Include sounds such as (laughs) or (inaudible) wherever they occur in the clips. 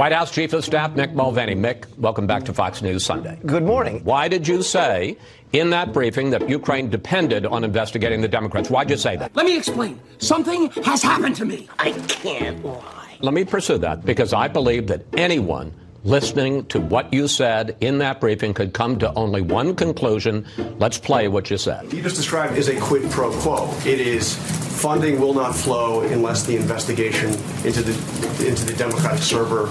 White House Chief of Staff Mick Mulvaney. Mick, welcome back to Fox News Sunday. Good morning. Why did you say in that briefing that Ukraine depended on investigating the Democrats? Why'd you say that? Let me explain. Something has happened to me. I can't lie. Let me pursue that because I believe that anyone listening to what you said in that briefing could come to only one conclusion. Let's play what you said. You just described as a quid pro quo. It is funding will not flow unless the investigation into the into the Democratic server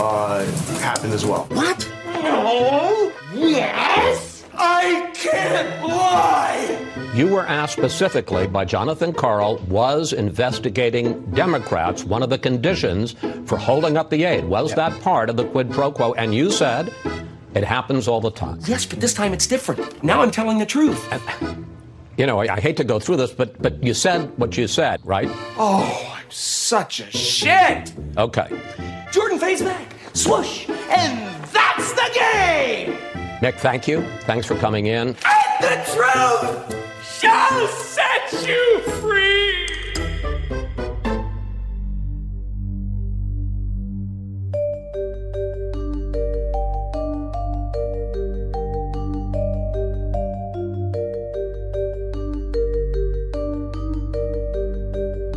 uh, happened as well. What? No. yes? I can't lie! You were asked specifically by Jonathan Karl was investigating Democrats one of the conditions for holding up the aid? Was yeah. that part of the quid pro quo? And you said it happens all the time. Yes, but this time it's different. Now I'm telling the truth. Uh, you know, I, I, hate to go through this, but but you said what you said, right? Oh, I'm such a shit. Okay. Jordan face back, swoosh, and that's the game. Nick, thank you. Thanks for coming in. And the truth shall set you free.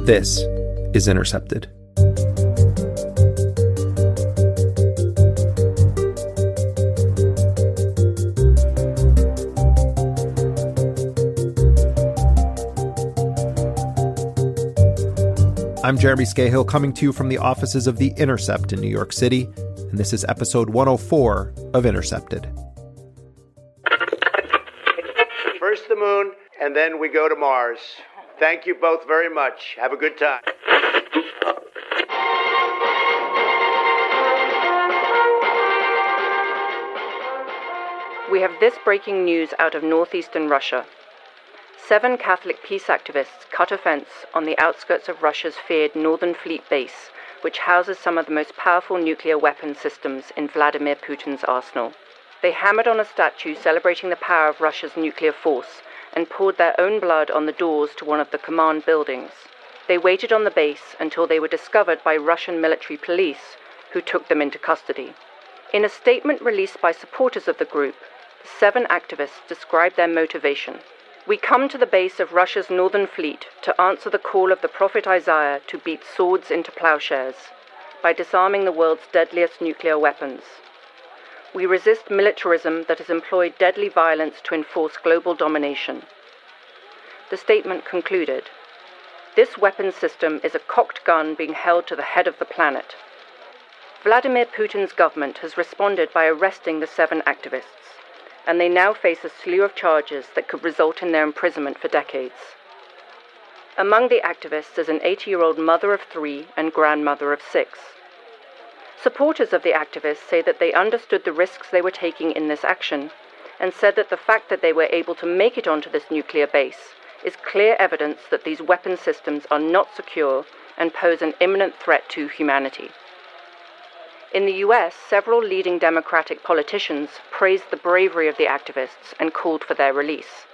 This is Intercepted. I'm Jeremy Scahill coming to you from the offices of The Intercept in New York City, and this is episode 104 of Intercepted. First the moon, and then we go to Mars. Thank you both very much. Have a good time. We have this breaking news out of northeastern Russia. Seven Catholic peace activists cut a fence on the outskirts of Russia's feared Northern Fleet base, which houses some of the most powerful nuclear weapon systems in Vladimir Putin's arsenal. They hammered on a statue celebrating the power of Russia's nuclear force and poured their own blood on the doors to one of the command buildings. They waited on the base until they were discovered by Russian military police, who took them into custody. In a statement released by supporters of the group, the seven activists described their motivation. We come to the base of Russia's northern fleet to answer the call of the prophet Isaiah to beat swords into plowshares by disarming the world's deadliest nuclear weapons. We resist militarism that has employed deadly violence to enforce global domination. The statement concluded This weapon system is a cocked gun being held to the head of the planet. Vladimir Putin's government has responded by arresting the seven activists, and they now face a slew of charges that could result in their imprisonment for decades. Among the activists is an 80 year old mother of three and grandmother of six. Supporters of the activists say that they understood the risks they were taking in this action and said that the fact that they were able to make it onto this nuclear base is clear evidence that these weapon systems are not secure and pose an imminent threat to humanity. In the US, several leading Democratic politicians praised the bravery of the activists and called for their release,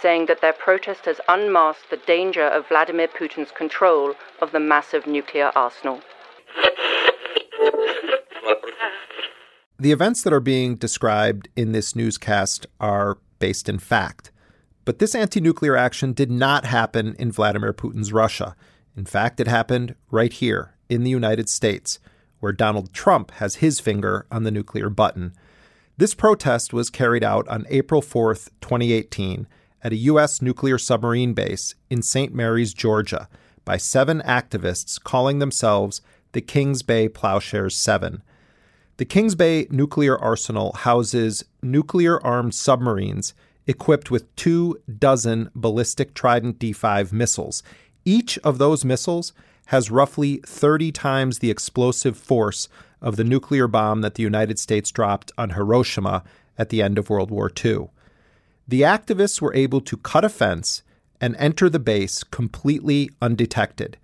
saying that their protest has unmasked the danger of Vladimir Putin's control of the massive nuclear arsenal. The events that are being described in this newscast are based in fact. But this anti nuclear action did not happen in Vladimir Putin's Russia. In fact, it happened right here in the United States, where Donald Trump has his finger on the nuclear button. This protest was carried out on April 4th, 2018, at a U.S. nuclear submarine base in St. Mary's, Georgia, by seven activists calling themselves the Kings Bay Plowshares 7. The Kings Bay nuclear arsenal houses nuclear armed submarines equipped with two dozen ballistic Trident D5 missiles. Each of those missiles has roughly 30 times the explosive force of the nuclear bomb that the United States dropped on Hiroshima at the end of World War II. The activists were able to cut a fence and enter the base completely undetected.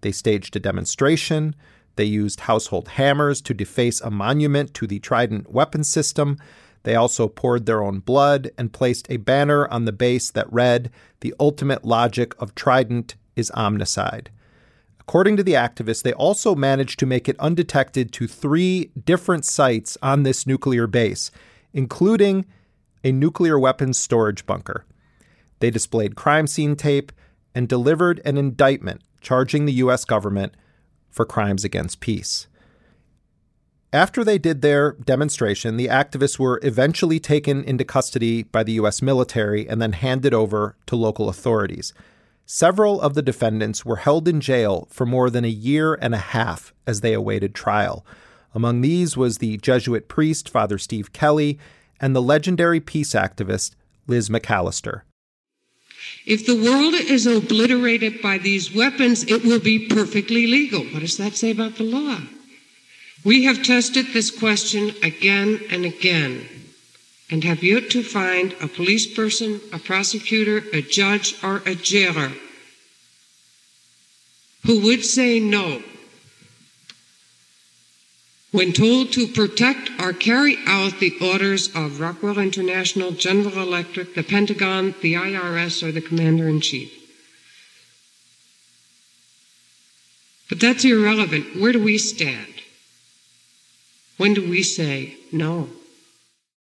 They staged a demonstration. They used household hammers to deface a monument to the Trident weapon system. They also poured their own blood and placed a banner on the base that read, The ultimate logic of Trident is omnicide. According to the activists, they also managed to make it undetected to three different sites on this nuclear base, including a nuclear weapons storage bunker. They displayed crime scene tape and delivered an indictment charging the U.S. government for crimes against peace. After they did their demonstration, the activists were eventually taken into custody by the U.S. military and then handed over to local authorities. Several of the defendants were held in jail for more than a year and a half as they awaited trial. Among these was the Jesuit priest, Father Steve Kelly, and the legendary peace activist, Liz McAlister. If the world is obliterated by these weapons, it will be perfectly legal. What does that say about the law? We have tested this question again and again and have yet to find a police person, a prosecutor, a judge, or a jailer who would say no when told to protect or carry out the orders of Rockwell International, General Electric, the Pentagon, the IRS, or the Commander in Chief. But that's irrelevant. Where do we stand? When do we say no?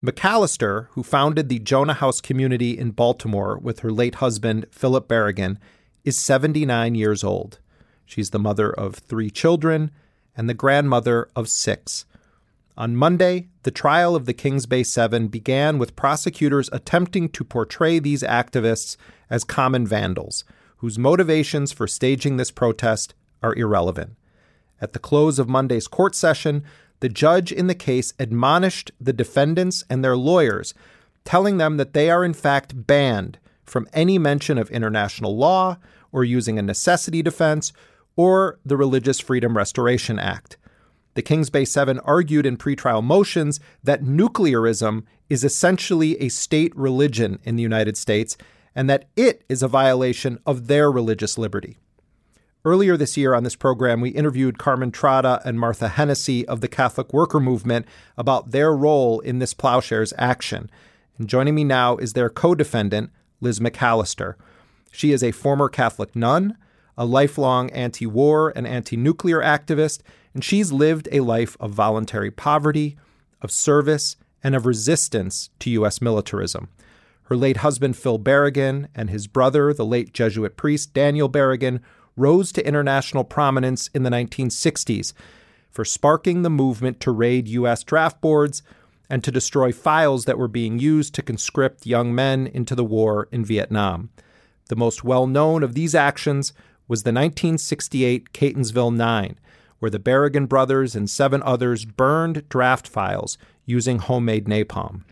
McAlister, who founded the Jonah House community in Baltimore with her late husband, Philip Berrigan, is 79 years old. She's the mother of three children and the grandmother of six. On Monday, the trial of the Kings Bay Seven began with prosecutors attempting to portray these activists as common vandals, whose motivations for staging this protest are irrelevant. At the close of Monday's court session, the judge in the case admonished the defendants and their lawyers, telling them that they are in fact banned from any mention of international law or using a necessity defense or the Religious Freedom Restoration Act. The Kings Bay Seven argued in pretrial motions that nuclearism is essentially a state religion in the United States and that it is a violation of their religious liberty. Earlier this year on this program, we interviewed Carmen Trotta and Martha Hennessy of the Catholic Worker Movement about their role in this plowshares action. And joining me now is their co defendant, Liz McAlister. She is a former Catholic nun a lifelong anti war and anti nuclear activist, and she's lived a life of voluntary poverty, of service, and of resistance to U.S. militarism. Her late husband, Phil Berrigan, and his brother, the late Jesuit priest Daniel Berrigan, rose to international prominence in the 1960s for sparking the movement to raid U.S. draft boards and to destroy files that were being used to conscript young men into the war in Vietnam. The most well known of these actions was the 1968 Catonsville Nine, where the Berrigan brothers and seven others burned draft files using homemade napalm.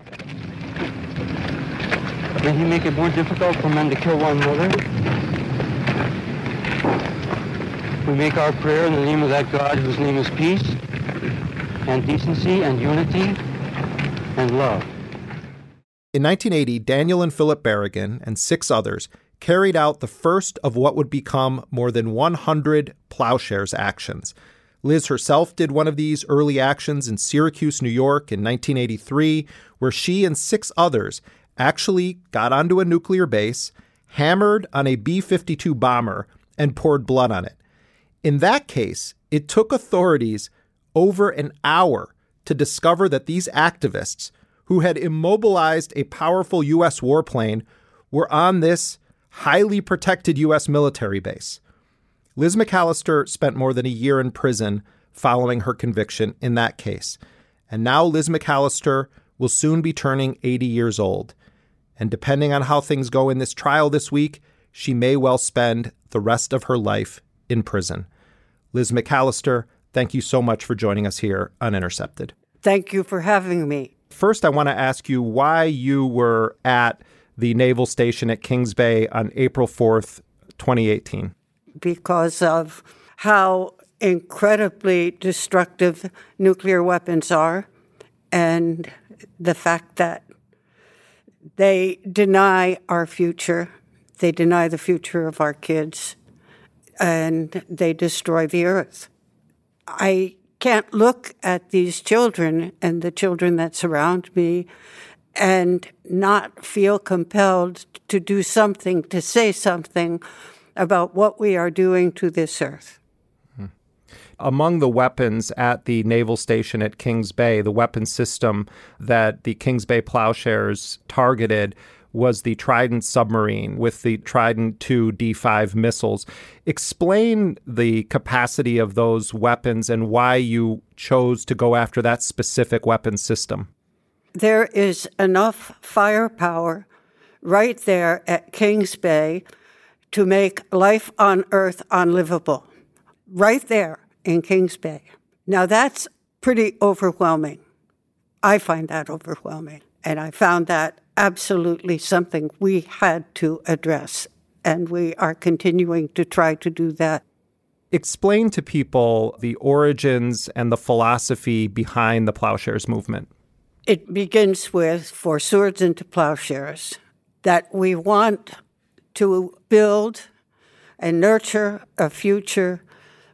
Did he make it more difficult for men to kill one another? We make our prayer in the name of that God whose name is peace and decency and unity and love. In 1980, Daniel and Philip Berrigan and six others carried out the first of what would become more than 100 plowshares actions. Liz herself did one of these early actions in Syracuse, New York in 1983, where she and six others actually got onto a nuclear base, hammered on a B 52 bomber, and poured blood on it. In that case, it took authorities over an hour to discover that these activists, who had immobilized a powerful U.S. warplane, were on this highly protected U.S. military base. Liz McAlister spent more than a year in prison following her conviction in that case. And now Liz McAlister will soon be turning 80 years old. And depending on how things go in this trial this week, she may well spend the rest of her life in prison. Liz McAlister, thank you so much for joining us here on Intercepted. Thank you for having me. First, I want to ask you why you were at the naval station at Kings Bay on April 4th, 2018. Because of how incredibly destructive nuclear weapons are and the fact that they deny our future, they deny the future of our kids, and they destroy the earth. I can't look at these children and the children that surround me and not feel compelled to do something, to say something about what we are doing to this earth. Among the weapons at the naval station at Kings Bay, the weapon system that the Kings Bay plowshares targeted was the Trident submarine with the Trident 2 D5 missiles. Explain the capacity of those weapons and why you chose to go after that specific weapon system. There is enough firepower right there at Kings Bay to make life on Earth unlivable. Right there in Kings Bay. Now, that's pretty overwhelming. I find that overwhelming. And I found that absolutely something we had to address. And we are continuing to try to do that. Explain to people the origins and the philosophy behind the plowshares movement. It begins with For Swords into Plowshares, that we want to build and nurture a future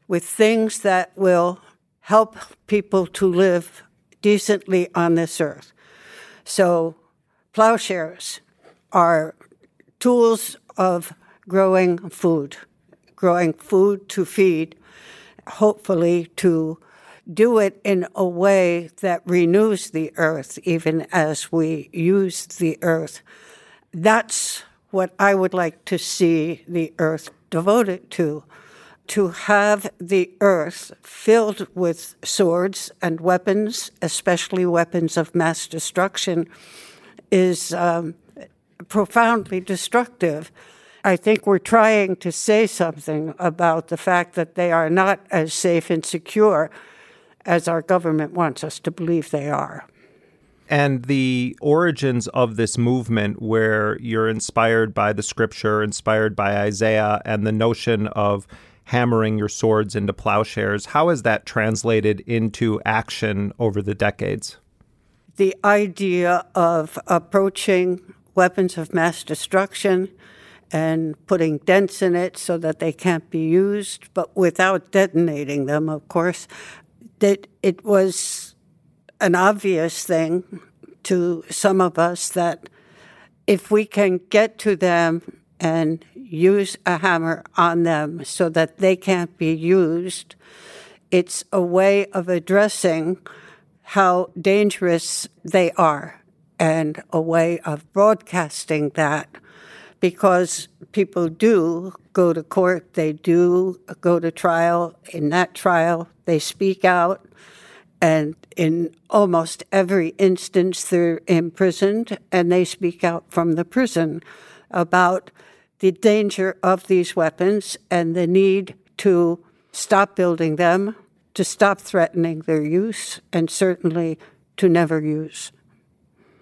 with things that will help people to live decently on this earth. So, plowshares are tools of growing food, growing food to feed, hopefully to do it in a way that renews the earth, even as we use the earth. That's what I would like to see the earth devoted to to have the earth filled with swords and weapons, especially weapons of mass destruction, is um, profoundly destructive. I think we're trying to say something about the fact that they are not as safe and secure as our government wants us to believe they are. And the origins of this movement, where you're inspired by the scripture, inspired by Isaiah, and the notion of hammering your swords into plowshares. How has that translated into action over the decades? The idea of approaching weapons of mass destruction and putting dents in it so that they can't be used, but without detonating them, of course, that it was an obvious thing to some of us that if we can get to them and use a hammer on them so that they can't be used. It's a way of addressing how dangerous they are and a way of broadcasting that because people do go to court, they do go to trial. In that trial, they speak out. And in almost every instance, they're imprisoned and they speak out from the prison about the danger of these weapons and the need to stop building them, to stop threatening their use, and certainly to never use.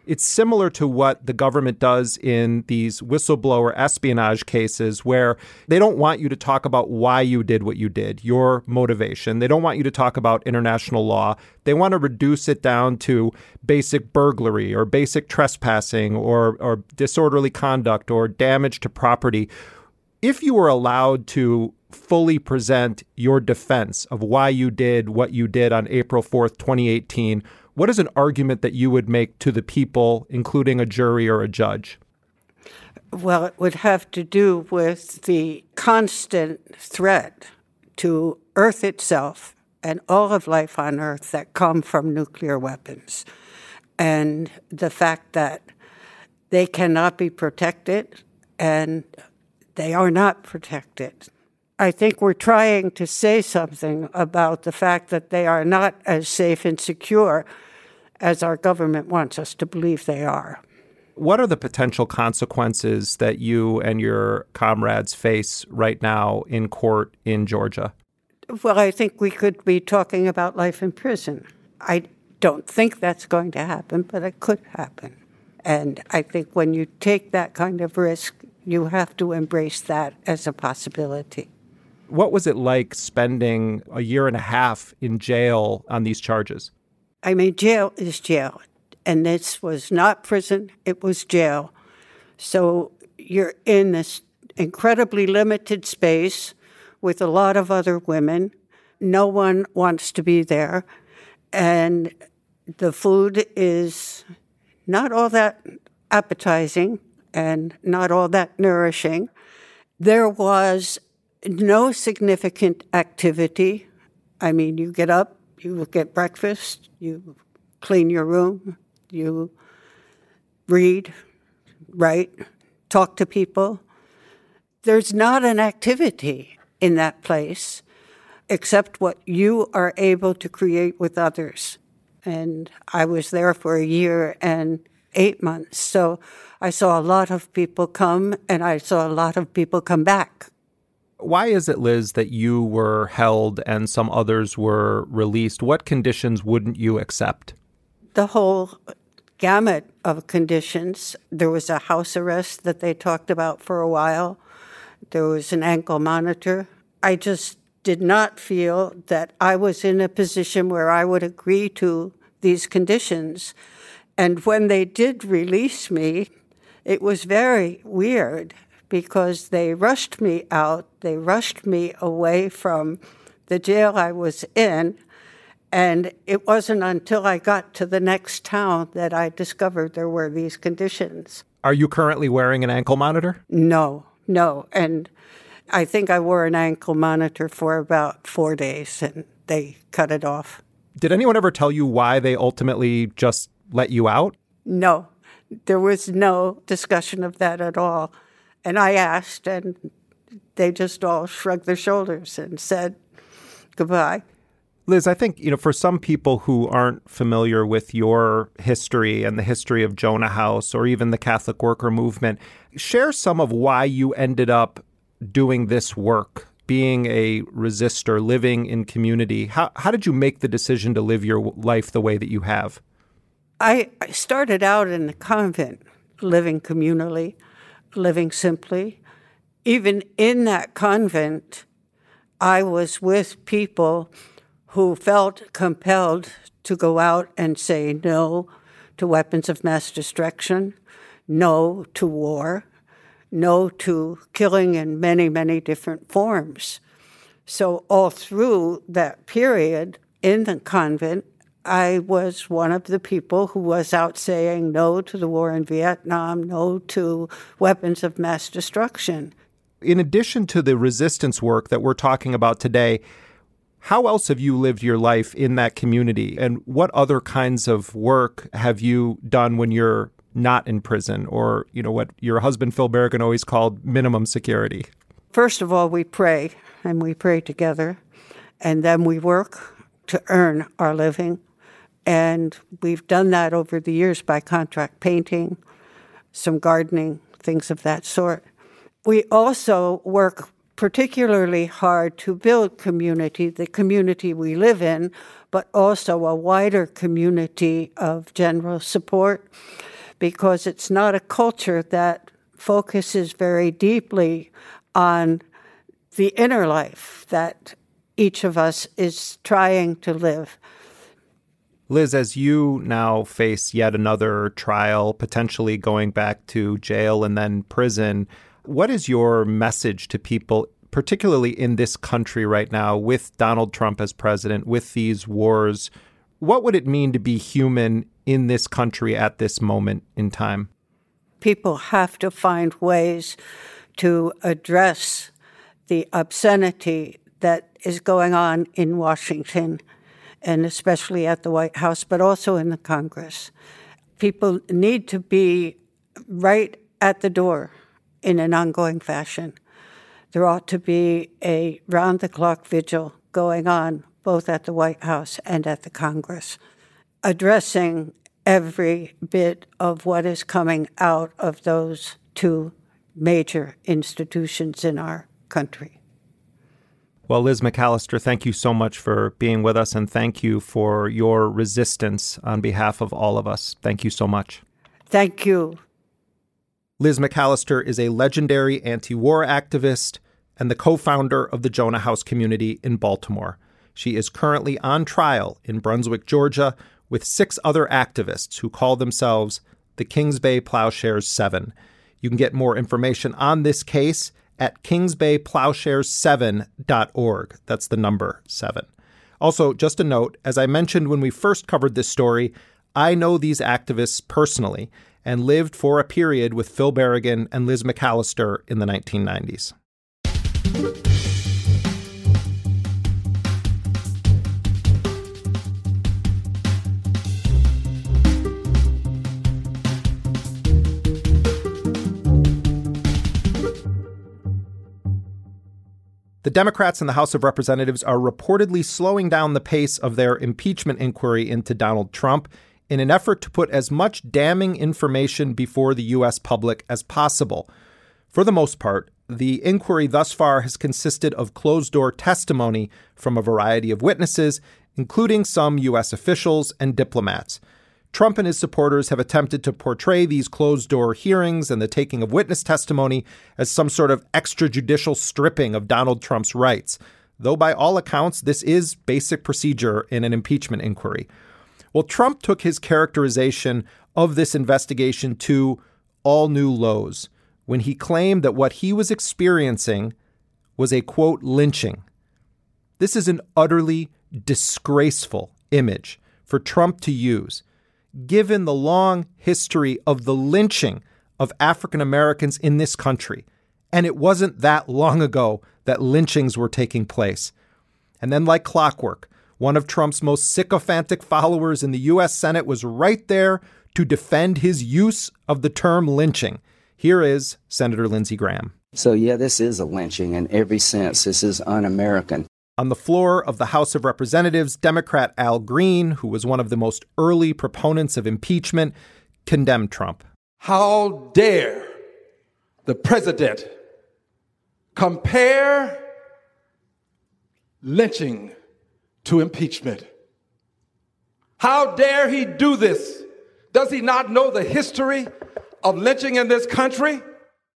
It's similar to what the government does in these whistleblower espionage cases where they don't want you to talk about why you did what you did, your motivation. They don't want you to talk about international law. They want to reduce it down to basic burglary or basic trespassing or, or disorderly conduct or damage to property. If you were allowed to fully present your defense of why you did what you did on April 4th, 2018, what is an argument that you would make to the people, including a jury or a judge? Well, it would have to do with the constant threat to Earth itself and all of life on Earth that come from nuclear weapons. And the fact that they cannot be protected and they are not protected. I think we're trying to say something about the fact that they are not as safe and secure as our government wants us to believe they are. What are the potential consequences that you and your comrades face right now in court in Georgia? Well, I think we could be talking about life in prison. I don't think that's going to happen, but it could happen. And I think when you take that kind of risk, you have to embrace that as a possibility. What was it like spending a year and a half in jail on these charges? I mean, jail is jail. And this was not prison, it was jail. So you're in this incredibly limited space with a lot of other women. No one wants to be there. And the food is not all that appetizing and not all that nourishing. There was no significant activity. I mean, you get up, you get breakfast, you clean your room, you read, write, talk to people. There's not an activity in that place except what you are able to create with others. And I was there for a year and eight months. So I saw a lot of people come and I saw a lot of people come back. Why is it, Liz, that you were held and some others were released? What conditions wouldn't you accept? The whole gamut of conditions. There was a house arrest that they talked about for a while, there was an ankle monitor. I just did not feel that I was in a position where I would agree to these conditions. And when they did release me, it was very weird because they rushed me out, they rushed me away from the jail I was in. And it wasn't until I got to the next town that I discovered there were these conditions. Are you currently wearing an ankle monitor? No, no. And I think I wore an ankle monitor for about four days and they cut it off. Did anyone ever tell you why they ultimately just let you out? No, there was no discussion of that at all. And I asked, and they just all shrugged their shoulders and said goodbye. Liz, I think, you know, for some people who aren't familiar with your history and the history of Jonah House or even the Catholic worker movement, share some of why you ended up doing this work, being a resistor, living in community? How, how did you make the decision to live your life the way that you have? I, I started out in the convent, living communally, living simply. Even in that convent, I was with people who felt compelled to go out and say no to weapons of mass destruction, no to war, no to killing in many, many different forms. So, all through that period in the convent, I was one of the people who was out saying no to the war in Vietnam, no to weapons of mass destruction. In addition to the resistance work that we're talking about today, how else have you lived your life in that community? And what other kinds of work have you done when you're not in prison or, you know, what your husband Phil Berrigan always called minimum security? First of all, we pray and we pray together, and then we work to earn our living. And we've done that over the years by contract painting, some gardening, things of that sort. We also work particularly hard to build community, the community we live in, but also a wider community of general support because it's not a culture that focuses very deeply on the inner life that each of us is trying to live. Liz, as you now face yet another trial, potentially going back to jail and then prison, what is your message to people, particularly in this country right now, with Donald Trump as president, with these wars? What would it mean to be human in this country at this moment in time? People have to find ways to address the obscenity that is going on in Washington and especially at the White House, but also in the Congress. People need to be right at the door in an ongoing fashion. There ought to be a round the clock vigil going on both at the White House and at the Congress, addressing every bit of what is coming out of those two major institutions in our country. Well, Liz McAlister, thank you so much for being with us, and thank you for your resistance on behalf of all of us. Thank you so much. Thank you. Liz McAlister is a legendary anti war activist and the co founder of the Jonah House community in Baltimore. She is currently on trial in Brunswick, Georgia, with six other activists who call themselves the Kings Bay Plowshares Seven. You can get more information on this case at kingsbayplowshares7.org. That's the number seven. Also, just a note as I mentioned when we first covered this story, I know these activists personally and lived for a period with Phil Berrigan and Liz McAlister in the 1990s. The Democrats in the House of Representatives are reportedly slowing down the pace of their impeachment inquiry into Donald Trump in an effort to put as much damning information before the U.S. public as possible. For the most part, the inquiry thus far has consisted of closed door testimony from a variety of witnesses, including some U.S. officials and diplomats. Trump and his supporters have attempted to portray these closed door hearings and the taking of witness testimony as some sort of extrajudicial stripping of Donald Trump's rights, though by all accounts, this is basic procedure in an impeachment inquiry. Well, Trump took his characterization of this investigation to all new lows when he claimed that what he was experiencing was a quote lynching. This is an utterly disgraceful image for Trump to use given the long history of the lynching of African Americans in this country. And it wasn't that long ago that lynchings were taking place. And then, like clockwork, one of Trump's most sycophantic followers in the U.S. Senate was right there to defend his use of the term lynching. Here is Senator Lindsey Graham. So, yeah, this is a lynching in every sense. This is un American. On the floor of the House of Representatives, Democrat Al Green, who was one of the most early proponents of impeachment, condemned Trump. How dare the president compare lynching to impeachment? How dare he do this? Does he not know the history of lynching in this country?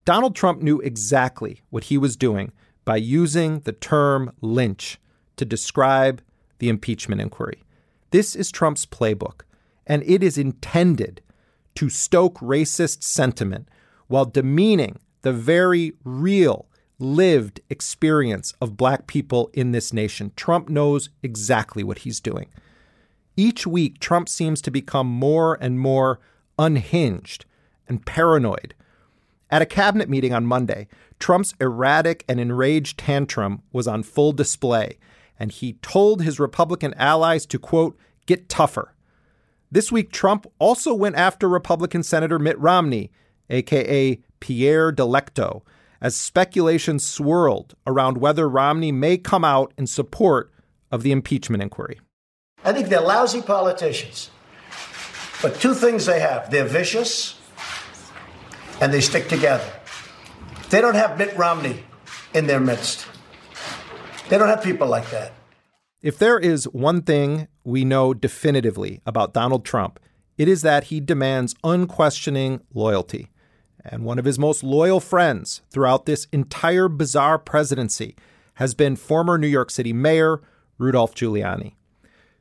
Donald Trump knew exactly what he was doing by using the term lynch to describe the impeachment inquiry. This is Trump's playbook, and it is intended to stoke racist sentiment while demeaning the very real, lived experience of black people in this nation. Trump knows exactly what he's doing. Each week, Trump seems to become more and more unhinged and paranoid. At a cabinet meeting on Monday, Trump's erratic and enraged tantrum was on full display, and he told his Republican allies to, quote, get tougher. This week, Trump also went after Republican Senator Mitt Romney, aka Pierre Delecto, as speculation swirled around whether Romney may come out in support of the impeachment inquiry. I think they're lousy politicians. But two things they have they're vicious and they stick together. They don't have Mitt Romney in their midst. They don't have people like that. If there is one thing we know definitively about Donald Trump, it is that he demands unquestioning loyalty. And one of his most loyal friends throughout this entire bizarre presidency has been former New York City Mayor Rudolph Giuliani.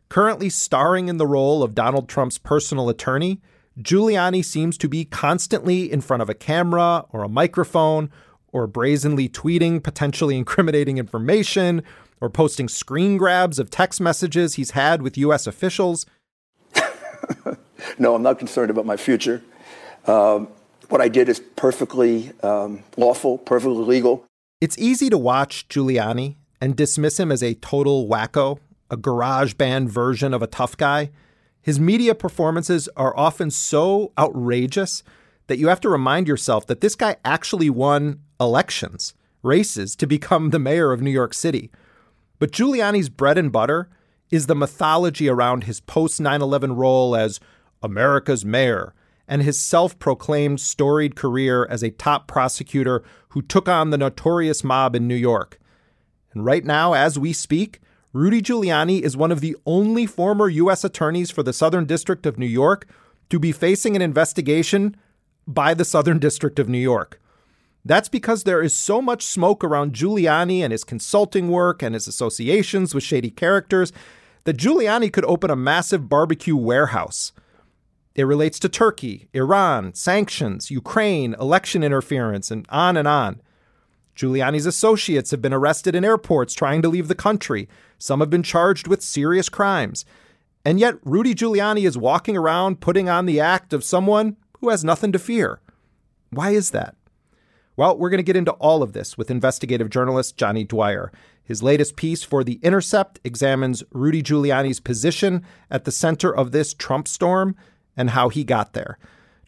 Currently starring in the role of Donald Trump's personal attorney, Giuliani seems to be constantly in front of a camera or a microphone or brazenly tweeting potentially (laughs) incriminating information or posting screen grabs of text messages he's had with U.S. officials. no, I'm not concerned about my future. Um, what I did is perfectly um, lawful, perfectly legal. It's easy to watch Giuliani and dismiss him as a total wacko, a garage band version of a tough guy. His media performances are often so outrageous that you have to remind yourself that this guy actually won elections, races to become the mayor of New York City. But Giuliani's bread and butter is the mythology around his post 9 11 role as America's mayor and his self proclaimed storied career as a top prosecutor who took on the notorious mob in New York. And right now, as we speak, Rudy Giuliani is one of the only former U.S. attorneys for the Southern District of New York to be facing an investigation by the Southern District of New York. That's because there is so much smoke around Giuliani and his consulting work and his associations with shady characters that Giuliani could open a massive barbecue warehouse. It relates to Turkey, Iran, sanctions, Ukraine, election interference, and on and on. Giuliani's associates have been arrested in airports trying to leave the country. Some have been charged with serious crimes. And yet, Rudy Giuliani is walking around putting on the act of someone who has nothing to fear. Why is that? Well, we're going to get into all of this with investigative journalist Johnny Dwyer. His latest piece for The Intercept examines Rudy Giuliani's position at the center of this Trump storm and how he got there.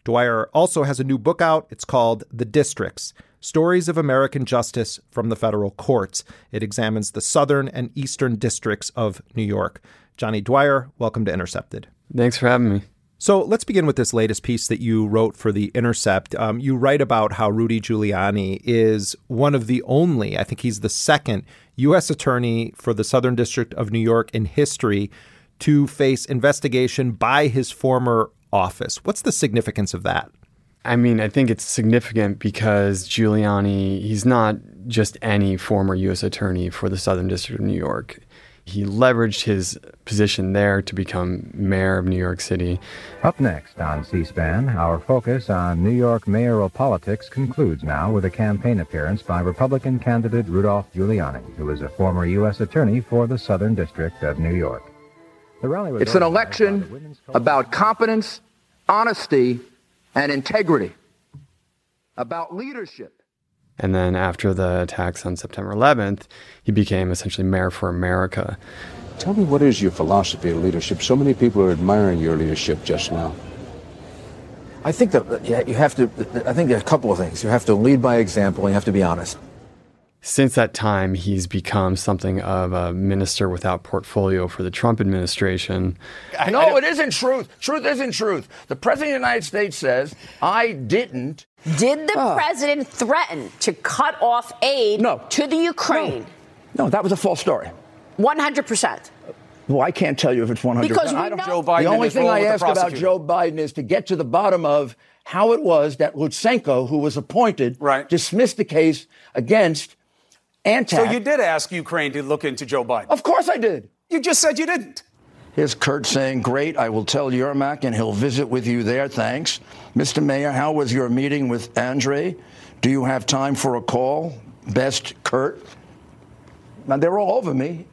Dwyer also has a new book out. It's called The Districts Stories of American Justice from the Federal Courts. It examines the southern and eastern districts of New York. Johnny Dwyer, welcome to Intercepted. Thanks for having me. So let's begin with this latest piece that you wrote for The Intercept. Um, you write about how Rudy Giuliani is one of the only, I think he's the second, U.S. attorney for the Southern District of New York in history to face investigation by his former office. What's the significance of that? I mean, I think it's significant because Giuliani, he's not just any former U.S. attorney for the Southern District of New York. He leveraged his position there to become mayor of New York City. Up next on C SPAN, our focus on New York mayoral politics concludes now with a campaign appearance by Republican candidate Rudolph Giuliani, who is a former U.S. attorney for the Southern District of New York. It's an election about competence, honesty, and integrity, about leadership. And then after the attacks on September 11th, he became essentially mayor for America. Tell me what is your philosophy of leadership? So many people are admiring your leadership just now. I think that yeah, you have to, I think there are a couple of things. You have to lead by example and you have to be honest. Since that time, he's become something of a minister without portfolio for the Trump administration. I No, it isn't truth. Truth isn't truth. The President of the United States says, I didn't. Did the ah. president threaten to cut off aid No. to the Ukraine? No, that was a false story. 100%. Well, I can't tell you if it's 100. Because we I don't- know- Joe Biden the only thing I with ask about. Joe Biden is to get to the bottom of how it was that Lutsenko, who was appointed, dismissed the case against Antac. So you did ask Ukraine to look into Joe Biden? Of course I did. You just said you didn't. Here's Kurt saying, Great, I will tell Yermak and he'll visit with you there. Thanks. Mr. Mayor, how was your meeting with Andre? Do you have time for a call? Best, Kurt. Now, they're all over me,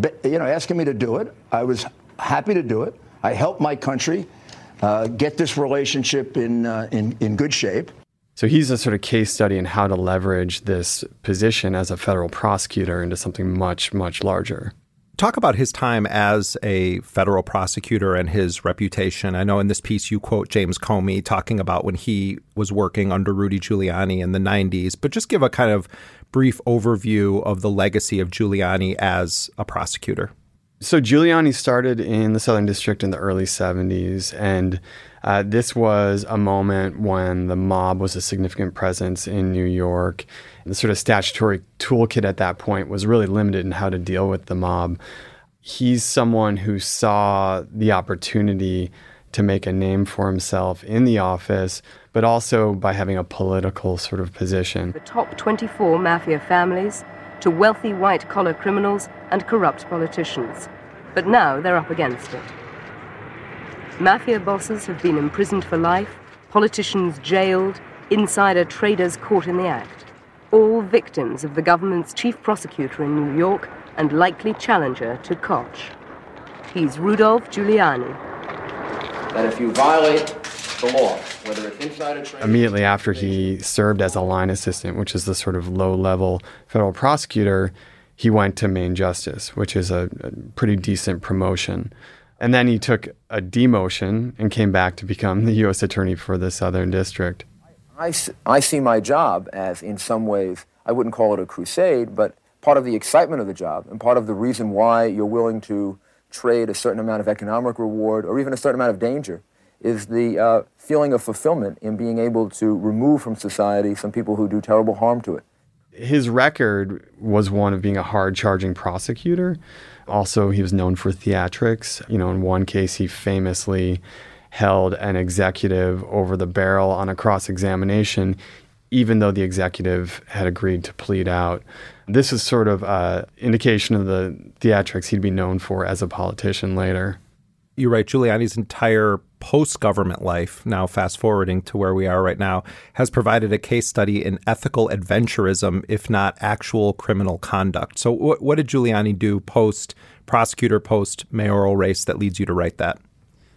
be- you know, asking me to do it. I was happy to do it. I helped my country uh, get this relationship in, uh, in, in good shape. So he's a sort of case study in how to leverage this position as a federal prosecutor into something much, much larger. Talk about his time as a federal prosecutor and his reputation. I know in this piece you quote James Comey talking about when he was working under Rudy Giuliani in the 90s, but just give a kind of brief overview of the legacy of Giuliani as a prosecutor. So Giuliani started in the Southern District in the early 70s, and uh, this was a moment when the mob was a significant presence in New York. The sort of statutory toolkit at that point was really limited in how to deal with the mob. He's someone who saw the opportunity to make a name for himself in the office, but also by having a political sort of position. The top 24 mafia families to wealthy white collar criminals and corrupt politicians. But now they're up against it. Mafia bosses have been imprisoned for life, politicians jailed, insider traders caught in the act. All victims of the government's chief prosecutor in New York and likely challenger to Koch. He's Rudolph Giuliani. That if you violate the law, whether it's insider trading, Immediately after he served as a line assistant, which is the sort of low level federal prosecutor, he went to Main Justice, which is a, a pretty decent promotion. And then he took a demotion and came back to become the U.S. Attorney for the Southern District. I, I see my job as, in some ways, I wouldn't call it a crusade, but part of the excitement of the job and part of the reason why you're willing to trade a certain amount of economic reward or even a certain amount of danger is the uh, feeling of fulfillment in being able to remove from society some people who do terrible harm to it. his record was one of being a hard charging prosecutor. Also, he was known for theatrics. You know, in one case, he famously held an executive over the barrel on a cross examination, even though the executive had agreed to plead out. This is sort of an indication of the theatrics he'd be known for as a politician later. You write Giuliani's entire post government life, now fast forwarding to where we are right now, has provided a case study in ethical adventurism, if not actual criminal conduct. So, what, what did Giuliani do post prosecutor, post mayoral race that leads you to write that?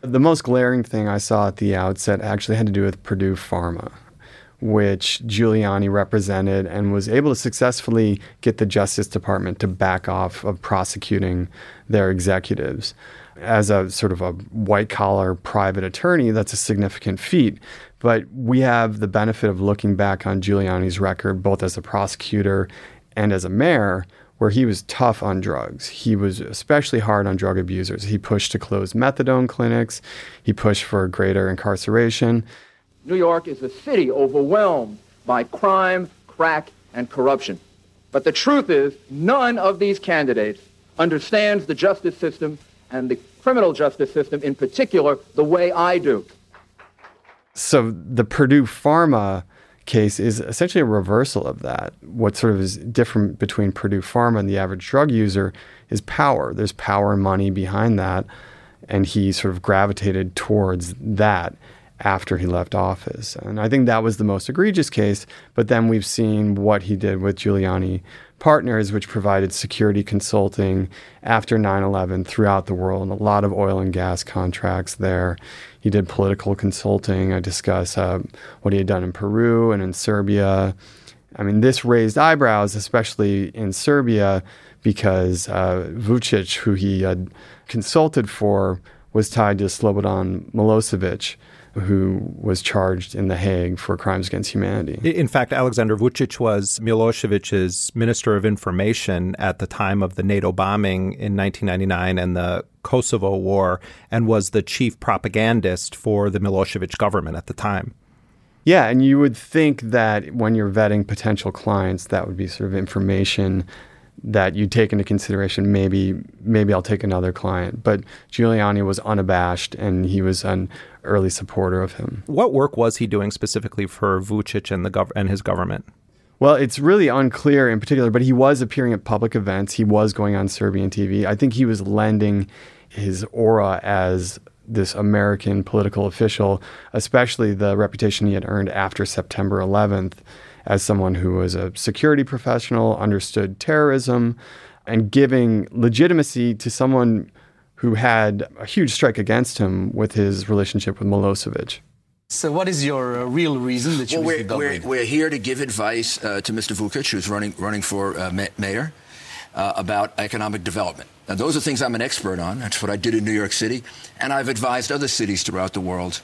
The most glaring thing I saw at the outset actually had to do with Purdue Pharma, which Giuliani represented and was able to successfully get the Justice Department to back off of prosecuting their executives. As a sort of a white collar private attorney, that's a significant feat. But we have the benefit of looking back on Giuliani's record, both as a prosecutor and as a mayor, where he was tough on drugs. He was especially hard on drug abusers. He pushed to close methadone clinics, he pushed for greater incarceration. New York is a city overwhelmed by crime, crack, and corruption. But the truth is, none of these candidates understands the justice system and the criminal justice system in particular the way I do. So the Purdue Pharma case is essentially a reversal of that. What sort of is different between Purdue Pharma and the average drug user is power. There's power and money behind that. And he sort of gravitated towards that after he left office. And I think that was the most egregious case. But then we've seen what he did with Giuliani Partners, which provided security consulting after 9 11 throughout the world, and a lot of oil and gas contracts there. He did political consulting. I discuss uh, what he had done in Peru and in Serbia. I mean, this raised eyebrows, especially in Serbia, because uh, Vucic, who he had consulted for, was tied to Slobodan Milosevic who was charged in The Hague for crimes against humanity. In fact, Alexander Vucic was Milosevic's Minister of Information at the time of the NATO bombing in 1999 and the Kosovo War, and was the chief propagandist for the Milosevic government at the time. Yeah, and you would think that when you're vetting potential clients, that would be sort of information that you take into consideration maybe maybe I'll take another client. But Giuliani was unabashed and he was an early supporter of him. What work was he doing specifically for Vucic and the gov- and his government? Well, it's really unclear in particular, but he was appearing at public events. He was going on Serbian TV. I think he was lending his aura as this American political official, especially the reputation he had earned after September 11th as someone who was a security professional, understood terrorism, and giving legitimacy to someone who had a huge strike against him with his relationship with Milosevic. So, what is your uh, real reason that you? Well, we're, to we're, we're, here to give advice uh, to Mr. Vukic, who's running running for uh, ma- mayor, uh, about economic development. Now, those are things I'm an expert on. That's what I did in New York City, and I've advised other cities throughout the world.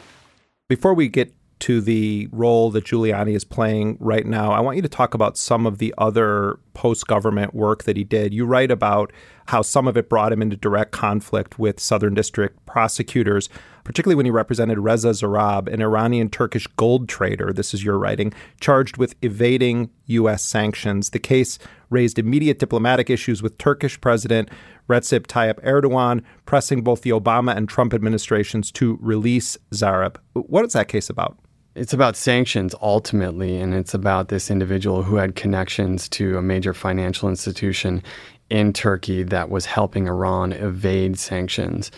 Before we get to the role that Giuliani is playing right now, I want you to talk about some of the other post government work that he did. You write about how some of it brought him into direct conflict with Southern District prosecutors, particularly when he represented Reza Zarrab, an Iranian Turkish gold trader. This is your writing, charged with evading U.S. sanctions. The case raised immediate diplomatic issues with Turkish President Recep Tayyip Erdogan, pressing both the Obama and Trump administrations to release Zarrab. What is that case about? It's about sanctions ultimately, and it's about this individual who had connections to a major financial institution in Turkey that was helping Iran evade sanctions.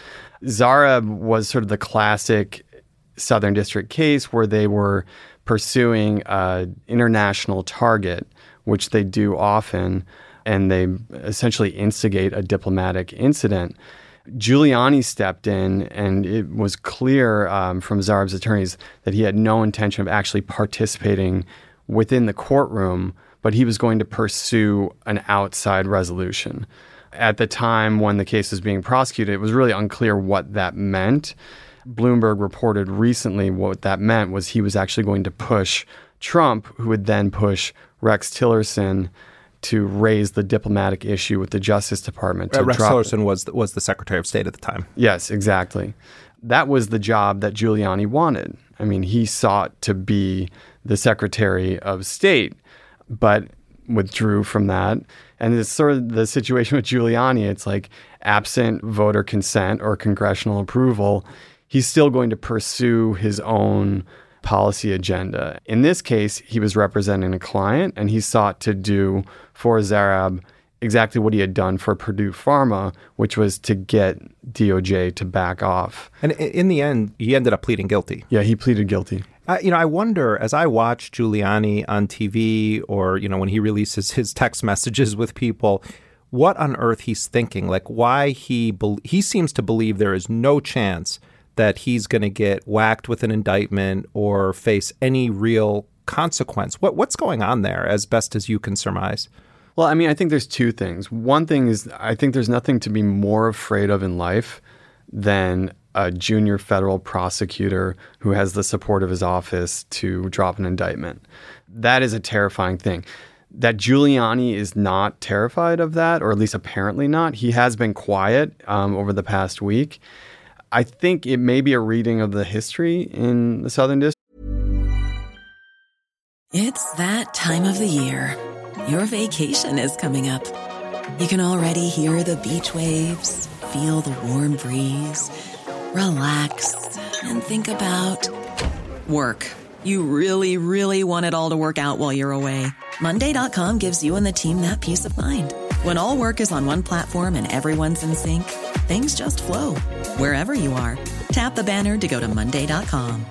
Zarrab was sort of the classic Southern District case where they were pursuing an international target, which they do often, and they essentially instigate a diplomatic incident. Giuliani stepped in, and it was clear um, from Zarrab's attorneys that he had no intention of actually participating within the courtroom, but he was going to pursue an outside resolution. At the time when the case was being prosecuted, it was really unclear what that meant. Bloomberg reported recently what that meant was he was actually going to push Trump, who would then push Rex Tillerson to raise the diplomatic issue with the Justice Department. To uh, Rex Tillerson was the, was the Secretary of State at the time. Yes, exactly. That was the job that Giuliani wanted. I mean, he sought to be the Secretary of State, but withdrew from that. And it's sort of the situation with Giuliani. It's like absent voter consent or congressional approval, he's still going to pursue his own policy agenda. In this case, he was representing a client and he sought to do for Zarrab exactly what he had done for Purdue Pharma, which was to get DOJ to back off. And in the end, he ended up pleading guilty. Yeah, he pleaded guilty. Uh, you know, I wonder as I watch Giuliani on TV or, you know, when he releases (laughs) his text messages with people, what on earth he's thinking, like why he be- he seems to believe there is no chance that he's going to get whacked with an indictment or face any real consequence. What what's going on there as best as you can surmise? Well, I mean, I think there's two things. One thing is I think there's nothing to be more afraid of in life than a junior federal prosecutor who has the support of his office to drop an indictment. That is a terrifying thing that Giuliani is not terrified of that, or at least apparently not. He has been quiet um, over the past week. I think it may be a reading of the history in the Southern District. It's that time of the year. Your vacation is coming up. You can already hear the beach waves, feel the warm breeze, relax, and think about work. You really, really want it all to work out while you're away. Monday.com gives you and the team that peace of mind. When all work is on one platform and everyone's in sync, things just flow wherever you are. Tap the banner to go to Monday.com.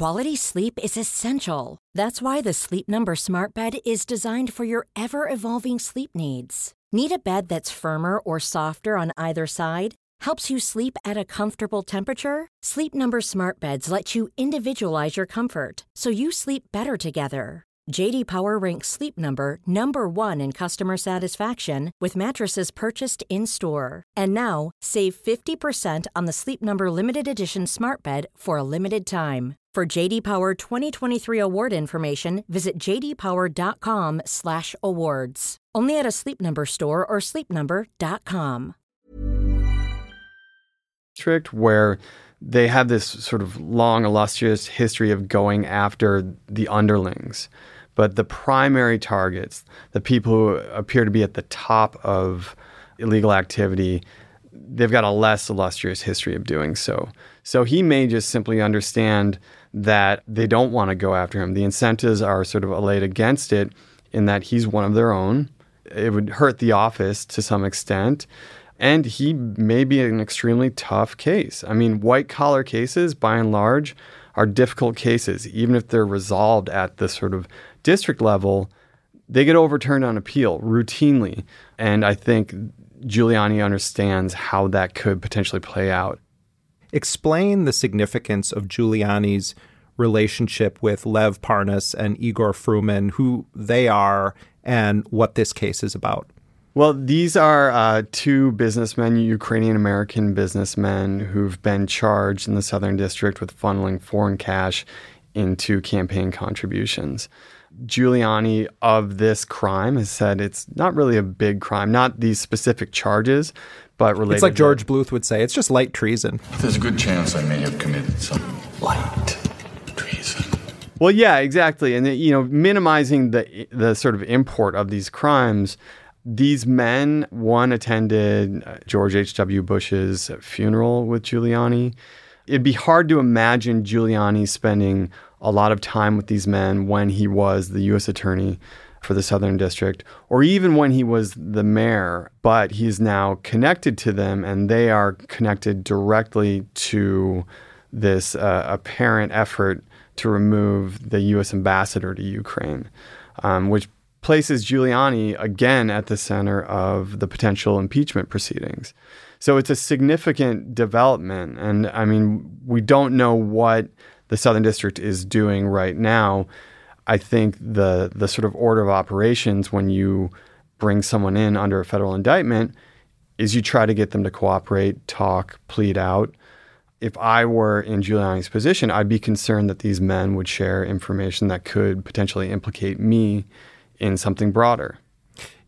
Quality sleep is essential. That's why the Sleep Number Smart Bed is designed for your ever evolving sleep needs. Need a bed that's firmer or softer on either side? Helps you sleep at a comfortable temperature? Sleep Number Smart Beds let you individualize your comfort so you sleep better together. JD Power ranks Sleep Number number 1 in customer satisfaction with mattresses purchased in-store. And now, save 50% on the Sleep Number limited edition Smart Bed for a limited time. For JD Power 2023 award information, visit jdpower.com/awards. Only at a Sleep Number store or sleepnumber.com. District where they have this sort of long, illustrious history of going after the underlings. But the primary targets, the people who appear to be at the top of illegal activity, they've got a less illustrious history of doing so. So he may just simply understand that they don't want to go after him. The incentives are sort of allayed against it in that he's one of their own. It would hurt the office to some extent. And he may be an extremely tough case. I mean, white collar cases, by and large, are difficult cases. Even if they're resolved at the sort of district level, they get overturned on appeal routinely. And I think Giuliani understands how that could potentially play out. Explain the significance of Giuliani's relationship with Lev Parnas and Igor Fruman, who they are, and what this case is about. Well, these are uh, two businessmen, Ukrainian American businessmen, who've been charged in the Southern District with funneling foreign cash into campaign contributions. Giuliani of this crime has said it's not really a big crime, not these specific charges, but related. It's like George Bluth would say, it's just light treason. There's a good chance I may have committed some light treason. Well, yeah, exactly, and you know, minimizing the the sort of import of these crimes. These men, one attended uh, George H.W. Bush's funeral with Giuliani. It'd be hard to imagine Giuliani spending a lot of time with these men when he was the U.S. Attorney for the Southern District, or even when he was the mayor, but he's now connected to them and they are connected directly to this uh, apparent effort to remove the U.S. ambassador to Ukraine, um, which places Giuliani again at the center of the potential impeachment proceedings. So it's a significant development. And I mean, we don't know what the Southern District is doing right now. I think the the sort of order of operations when you bring someone in under a federal indictment is you try to get them to cooperate, talk, plead out. If I were in Giuliani's position, I'd be concerned that these men would share information that could potentially implicate me in something broader.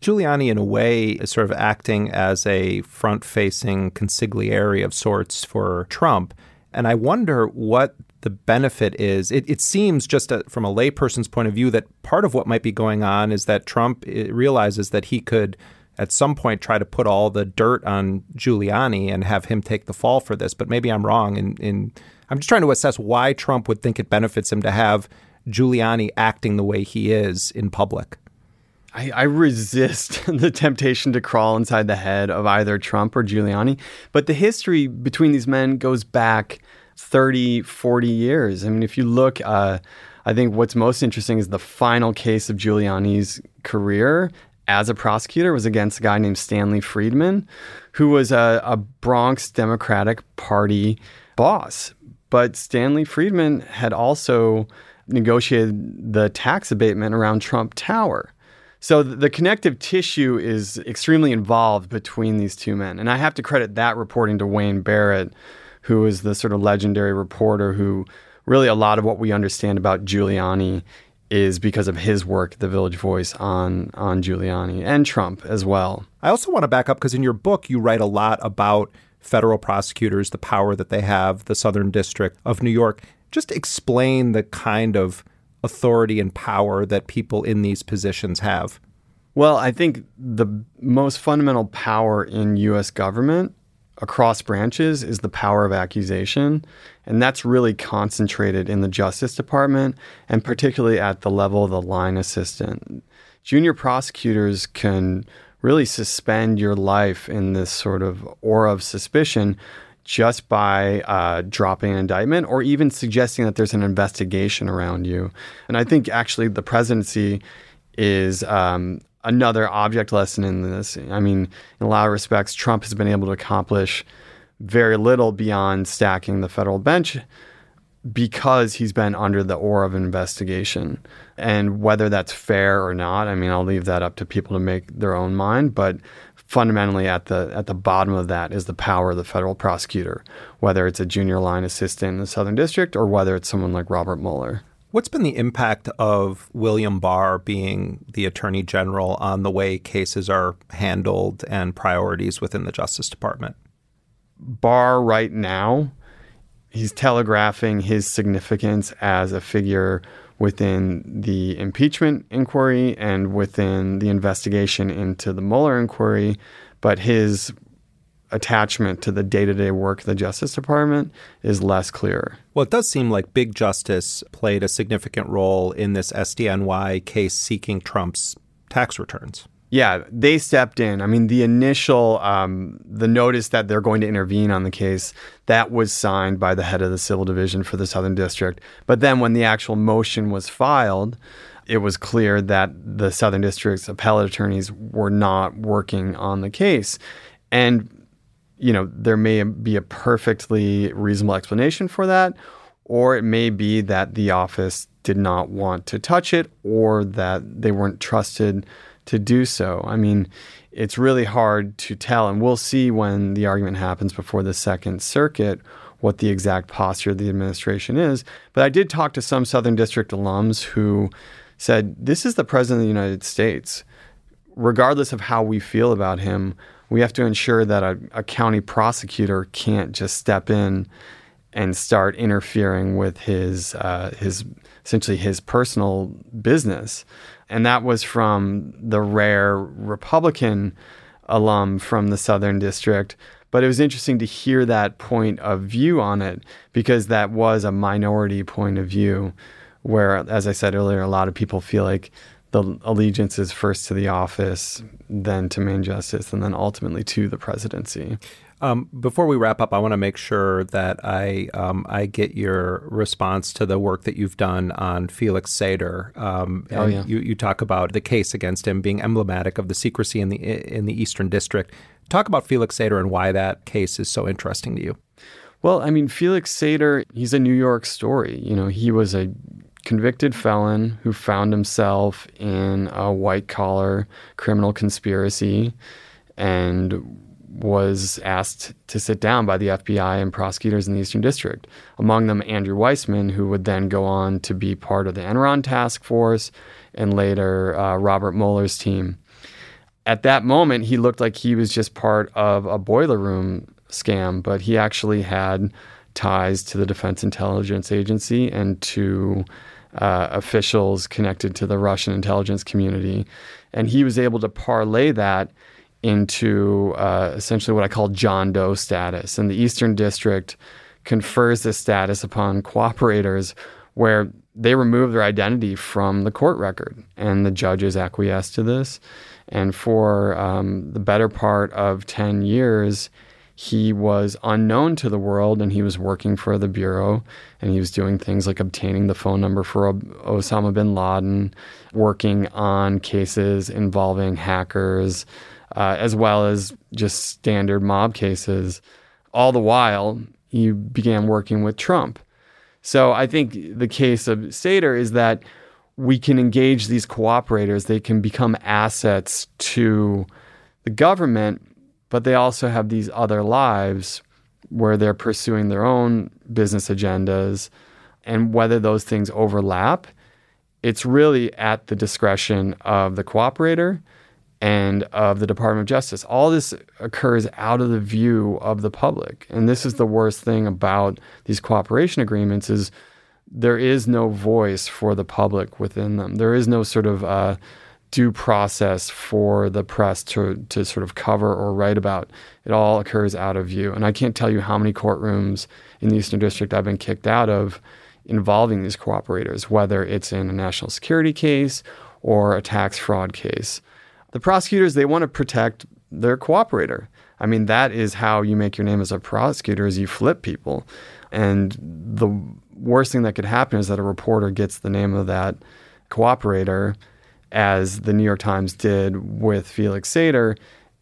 Giuliani, in a way, is sort of acting as a front facing consigliere of sorts for Trump. And I wonder what the benefit is. It, it seems just a, from a layperson's point of view that part of what might be going on is that Trump realizes that he could at some point try to put all the dirt on Giuliani and have him take the fall for this. But maybe I'm wrong. In, in I'm just trying to assess why Trump would think it benefits him to have Giuliani acting the way he is in public. I, I, resist (laughs) the temptation to crawl inside the head of either Trump or Giuliani. But the history between these men goes back 30, 40 years. I mean, if you look, uh, I think what's most interesting is the final case of Giuliani's career as a prosecutor was against a guy named Stanley Friedman, who was a, a Bronx Democratic Party boss. But Stanley Friedman had also negotiated the tax abatement around Trump Tower. So the connective tissue is extremely involved between these two men. And I have to credit that reporting to Wayne Barrett, who is the sort of legendary reporter who really a lot of what we understand about Giuliani is because of his work, The Village Voice, on on Giuliani and Trump as well. I also want to back up because in your book you write a lot about federal prosecutors, the power that they have, the Southern District of New York. Just explain the kind of authority and power that people in these positions have? Well, I think the most fundamental power in US government across branches is the power of accusation. And that's really concentrated in the Justice Department and particularly at the level of the line assistant. Junior prosecutors can really suspend your life in this sort of aura of suspicion just by uh, dropping an indictment or even suggesting that there's an investigation around you. And I think actually the presidency is um, another object lesson in this. I mean, in a lot of respects, Trump has been able to accomplish very little beyond stacking the federal bench because he's been under the aura of investigation. And whether that's fair or not, I mean, I'll leave that up to people to make their own mind. But fundamentally at the at the bottom of that is the power of the federal prosecutor, whether it's a junior line assistant in the Southern District or whether it's someone like Robert Mueller. What's been the impact of William Barr being the Attorney General on the way cases are handled and priorities within the Justice Department? Barr, right now, he's telegraphing his significance as a figure within the impeachment inquiry and within the investigation into the Mueller inquiry, but his attachment to the day to day work of the Justice Department is less clear. Well, it does seem like Big Justice played a significant role in this SDNY case seeking Trump's tax returns. Yeah, they stepped in. I mean, the initial um, the notice that they're going to intervene on the case that was signed by the head of the civil division for the Southern District. But then when the actual motion was filed, it was clear that the Southern District's appellate attorneys were not working on the case, and you know there may be a perfectly reasonable explanation for that, or it may be that the office did not want to touch it, or that they weren't trusted to do so. I mean, it's really hard to tell, and we'll see when the argument happens before the Second Circuit what the exact posture of the administration is. But I did talk to some Southern District alums who said, This is the President of the United States. Regardless of how we feel about him, we have to ensure that a, a county prosecutor can't just step in and start interfering with his uh, his essentially his personal business. And that was from the rare Republican alum from the Southern District. But it was interesting to hear that point of view on it because that was a minority point of view where, as I said earlier, a lot of people feel like the allegiance is first to the office, then to main justice, and then ultimately to the presidency. Um, before we wrap up, I want to make sure that I um, I get your response to the work that you've done on Felix Sater. Um, oh yeah. You, you talk about the case against him being emblematic of the secrecy in the in the Eastern District. Talk about Felix Sater and why that case is so interesting to you. Well, I mean, Felix Sater, he's a New York story. You know, he was a convicted felon who found himself in a white collar criminal conspiracy and was asked to sit down by the FBI and prosecutors in the Eastern District. Among them, Andrew Weissmann, who would then go on to be part of the Enron task force and later uh, Robert Mueller's team. At that moment, he looked like he was just part of a boiler room scam, but he actually had ties to the Defense Intelligence Agency and to uh, officials connected to the Russian intelligence community. And he was able to parlay that into uh, essentially what I call John Doe status. And the Eastern District confers this status upon cooperators where they remove their identity from the court record. And the judges acquiesce to this. And for um, the better part of 10 years, he was unknown to the world and he was working for the Bureau and he was doing things like obtaining the phone number for Osama bin Laden, working on cases involving hackers, uh, as well as just standard mob cases. All the while, he began working with Trump. So I think the case of Sater is that we can engage these cooperators, they can become assets to the government, but they also have these other lives where they're pursuing their own business agendas. And whether those things overlap, it's really at the discretion of the cooperator and of the Department of Justice. All this occurs out of the view of the public. And this is the worst thing about these cooperation agreements is there is no voice for the public within them. There is no sort of uh, due process for the press to, to sort of cover or write about. It all occurs out of view. And I can't tell you how many courtrooms in the Eastern District I've been kicked out of involving these cooperators, whether it's in a national security case or a tax fraud case the prosecutors they want to protect their cooperator. I mean, that is how you make your name as a prosecutor is you flip people. And the worst thing that could happen is that a reporter gets the name of that cooperator as the New York Times did with Felix Sater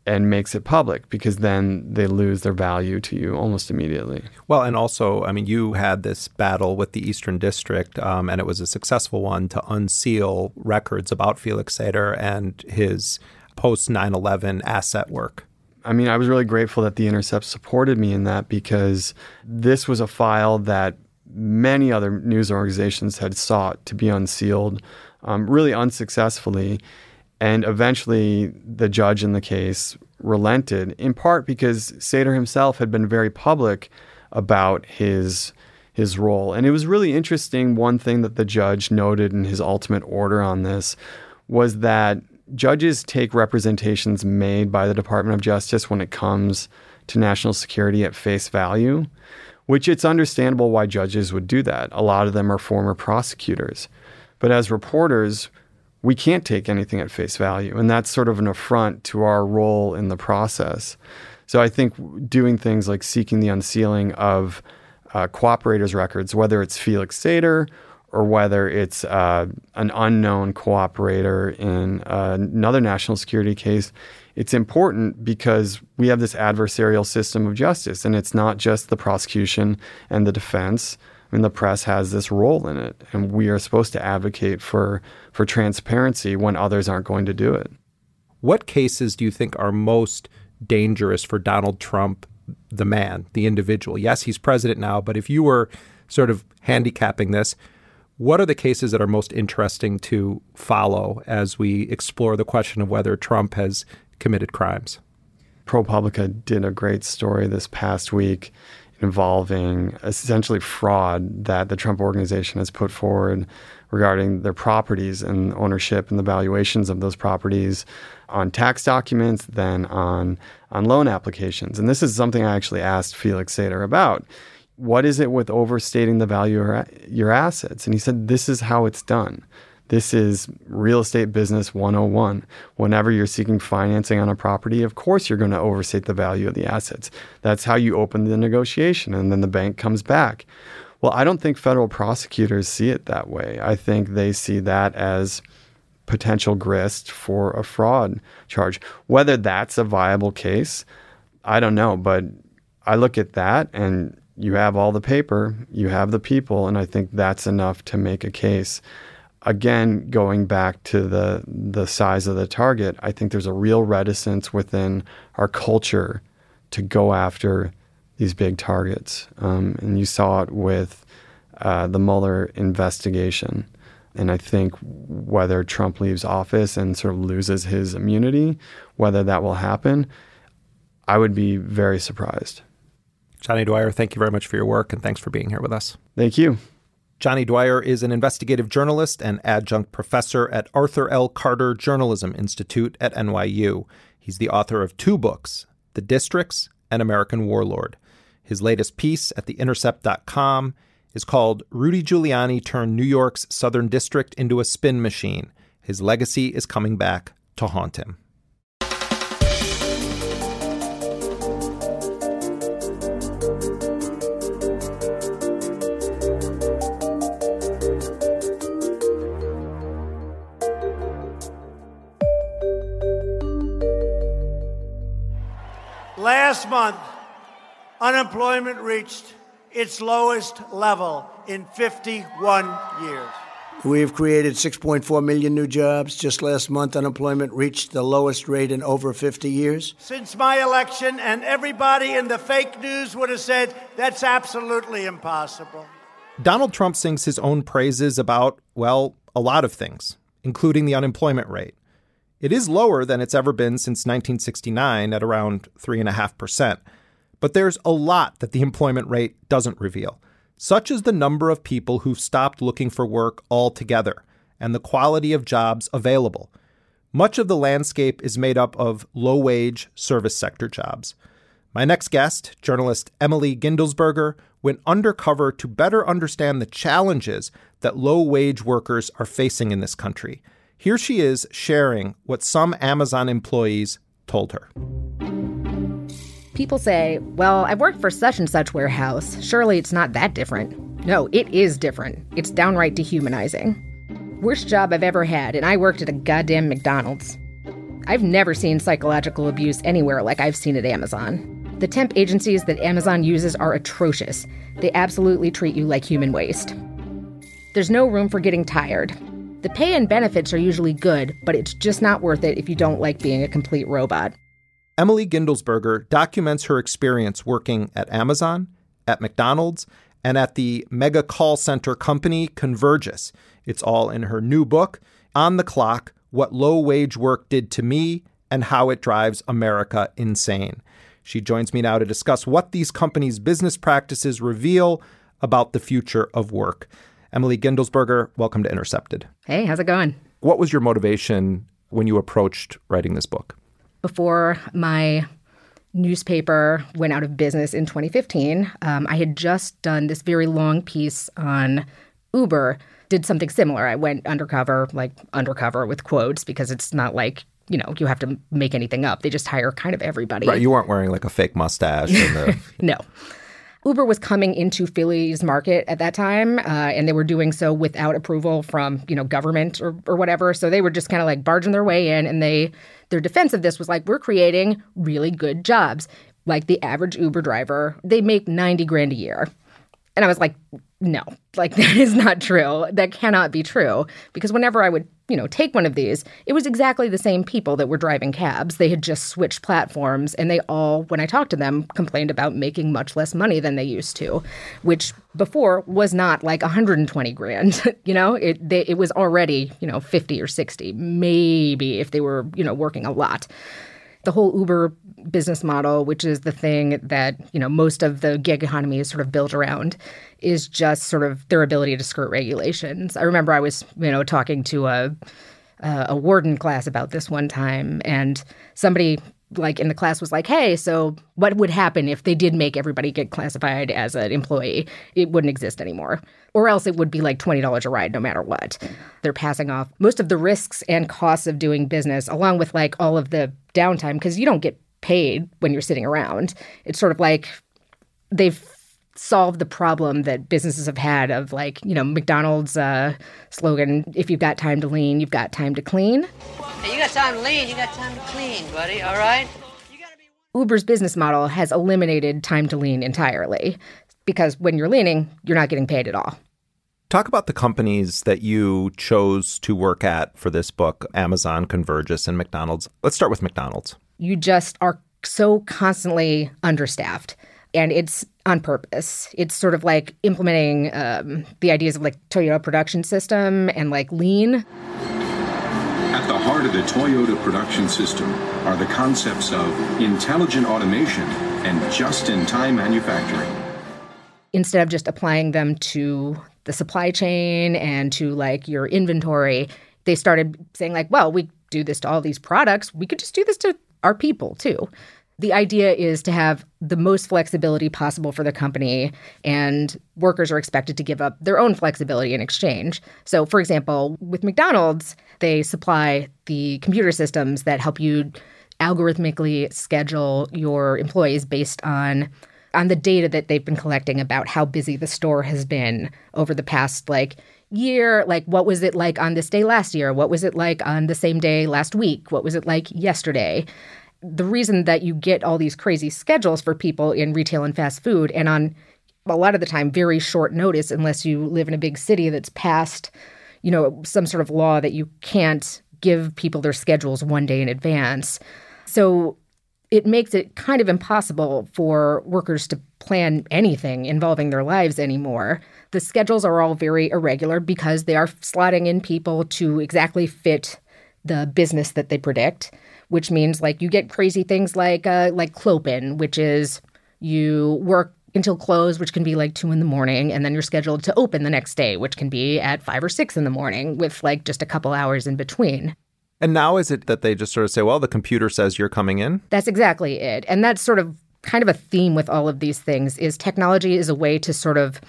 and makes it public because then they lose their value to you almost immediately. Well, and also, I mean, you had this battle with the Eastern District, um, and it was a successful one to unseal records about Felix Sater and his post 9 11 asset work. I mean, I was really grateful that The Intercept supported me in that because this was a file that many other news organizations had sought to be unsealed, um, really unsuccessfully. And eventually, the judge in the case relented, in part because Sater himself had been very public about his his role. And it was really interesting. One thing that the judge noted in his ultimate order on this was that judges take representations made by the Department of Justice when it comes to national security at face value, which it's understandable why judges would do that. A lot of them are former prosecutors. But as reporters, we can't take anything at face value. And that's sort of an affront to our role in the process. So I think doing things like seeking the unsealing of uh, cooperators' records, whether it's Felix Sater or whether it's uh, an unknown cooperator in uh, another national security case, it's important because we have this adversarial system of justice, and it's not just the prosecution and the defense. I mean, the press has this role in it, and we are supposed to advocate for for transparency when others aren't going to do it. What cases do you think are most dangerous for Donald Trump, the man, the individual? Yes, he's president now, but if you were sort of handicapping this, what are the cases that are most interesting to follow as we explore the question of whether Trump has committed crimes? ProPublica did a great story this past week involving essentially fraud that the Trump organization has put forward regarding their properties and ownership and the valuations of those properties on tax documents, than on on loan applications. And this is something I actually asked Felix Sater about. What is it with overstating the value of your assets? And he said, This is how it's done. This is real estate business 101. Whenever you're seeking financing on a property, of course you're going to overstate the value of the assets. That's how you open the negotiation, and then the bank comes back. Well, I don't think federal prosecutors see it that way. I think they see that as potential grist for a fraud charge. Whether that's a viable case, I don't know. But I look at that and you have all the paper, you have the people, and I think that's enough to make a case again, going back to the the size of the target, I think there's a real reticence within our culture to go after these big targets, um, and you saw it with uh, the Mueller investigation. And I think whether Trump leaves office and sort of loses his immunity, whether that will happen, I would be very surprised. Johnny Dwyer, thank you very much for your work and thanks for being here with us. Thank you. Johnny Dwyer is an investigative journalist and adjunct professor at Arthur L. Carter Journalism Institute at NYU. He's the author of two books, The Districts and American Warlord. His latest piece at theintercept.com is called Rudy Giuliani Turned New York's Southern District into a Spin Machine. His legacy is coming back to haunt him. Last month, unemployment reached its lowest level in 51 years. We have created 6.4 million new jobs. Just last month, unemployment reached the lowest rate in over 50 years. Since my election, and everybody in the fake news would have said that's absolutely impossible. Donald Trump sings his own praises about, well, a lot of things, including the unemployment rate. It is lower than it's ever been since 1969 at around 3.5%. But there's a lot that the employment rate doesn't reveal. Such as the number of people who've stopped looking for work altogether and the quality of jobs available. Much of the landscape is made up of low wage service sector jobs. My next guest, journalist Emily Guendelsberger, went undercover to better understand the challenges that low wage workers are facing in this country here she is sharing what some Amazon employees told her. People say, well, I've worked for such and such warehouse. Surely it's not that different. No, it is different. It's downright dehumanizing. Worst job I've ever had, and I worked at a goddamn McDonald's. I've never seen psychological abuse anywhere like I've seen at Amazon. The temp agencies that Amazon uses are atrocious. They absolutely treat you like human waste. There's no room for getting tired. The pay and benefits are usually good, but it's just not worth it if you don't like being a complete robot. Emily Guendelsberger documents her experience working at Amazon, at McDonald's, and at the mega call center company Convergys. It's all in her new book, On the Clock What Low Wage Work Did to Me and How It Drives America Insane. She joins me now to discuss what these companies' business practices reveal about the future of work. Emily Guendelsberger, welcome to Intercepted. Hey, how's it going? What was your motivation when you approached writing this book? Before my newspaper went out of business in 2015, um, I had just done this very long piece on Uber. Did something similar. I went undercover, like undercover with quotes, because it's not like you know you have to make anything up. They just hire kind of everybody. Right. You weren't wearing like a fake mustache. The... (laughs) no. Uber was coming into Philly's market at that time, uh, and they were doing so without approval from you know government or, or whatever. So they were just kind of like barging their way in, and they their defense of this was like, we're creating really good jobs. Like the average Uber driver, they make ninety grand a year, and I was like, no, like (laughs) that is not true. That cannot be true because whenever I would you know, take one of these, it was exactly the same people that were driving cabs. They had just switched platforms, and they all, when I talked to them, complained about making much less money than they used to, which before was not like 120 grand. (laughs) you know, it they, it was already you know 50 or 60, maybe if they were you know working a lot the whole Uber business model, which is the thing that you know most of the gig economy is sort of built around, is just sort of their ability to skirt regulations. I remember I was you know talking to a a warden class about this one time, and somebody like in the class was like, "Hey, so what would happen if they did make everybody get classified as an employee? It wouldn't exist anymore, or else it would be like twenty dollars a ride no matter what." They're passing off most of the risks and costs of doing business, along with like all of the downtime, because you don't get paid when you're sitting around. It's sort of like they've solve the problem that businesses have had of like you know McDonald's uh, slogan: "If you've got time to lean, you've got time to clean." Hey, you got time to lean, you got time to clean, buddy. All right. Uber's business model has eliminated time to lean entirely because when you're leaning, you're not getting paid at all. Talk about the companies that you chose to work at for this book Amazon, Convergys, and McDonald's. Let's start with McDonald's. You just are so constantly understaffed and it's on purpose. It's sort of like implementing um, the ideas of like Toyota production system and like lean. At the heart heart of the Toyota production system are the concepts of intelligent automation and just-in-time manufacturing. Instead of just applying them to the supply chain and to like your inventory, they started saying like, well, we do this to all these products. We could just do this to our people too. The idea is to have the most flexibility possible for the company, and workers are expected to give up their own flexibility in exchange. So, for example, with McDonald's, they supply the computer systems that help you algorithmically schedule your employees based on on the data that they've been collecting about how busy the store has been over the past like year. Like what was it like on this day last year? What was it like on the same day last week? What was it like yesterday the reason that you get all these crazy schedules for people in retail and fast food and on a lot of the time very short notice unless you live in a big city that's passed you know some sort of law that you can't give people their schedules one day in advance so it makes it kind of impossible for workers to plan anything involving their lives anymore. The schedules are all very irregular because they are slotting in people to exactly fit the business that they predict, which means like you get crazy things like uh, like clopen, which is you work until close, which can be like two in the morning, and then you're scheduled to open the next day, which can be at five or six in the morning, with like just a couple hours in between. And now is it that they just sort of say, well, the computer says you're coming in? That's exactly it. And that's sort of kind of a theme with all of these things is technology is a way to sort of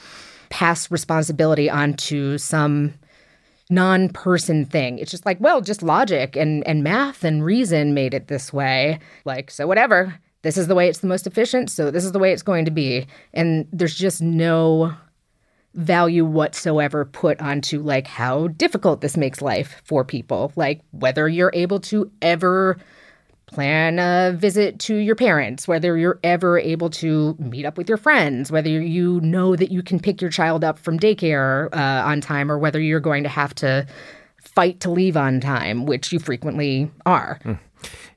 pass responsibility onto some non-person thing. It's just like, well, just logic and and math and reason made it this way. Like, so whatever. This is the way it's the most efficient, so this is the way it's going to be. And there's just no value whatsoever put onto like how difficult this makes life for people like whether you're able to ever plan a visit to your parents whether you're ever able to meet up with your friends whether you know that you can pick your child up from daycare uh, on time or whether you're going to have to fight to leave on time which you frequently are mm.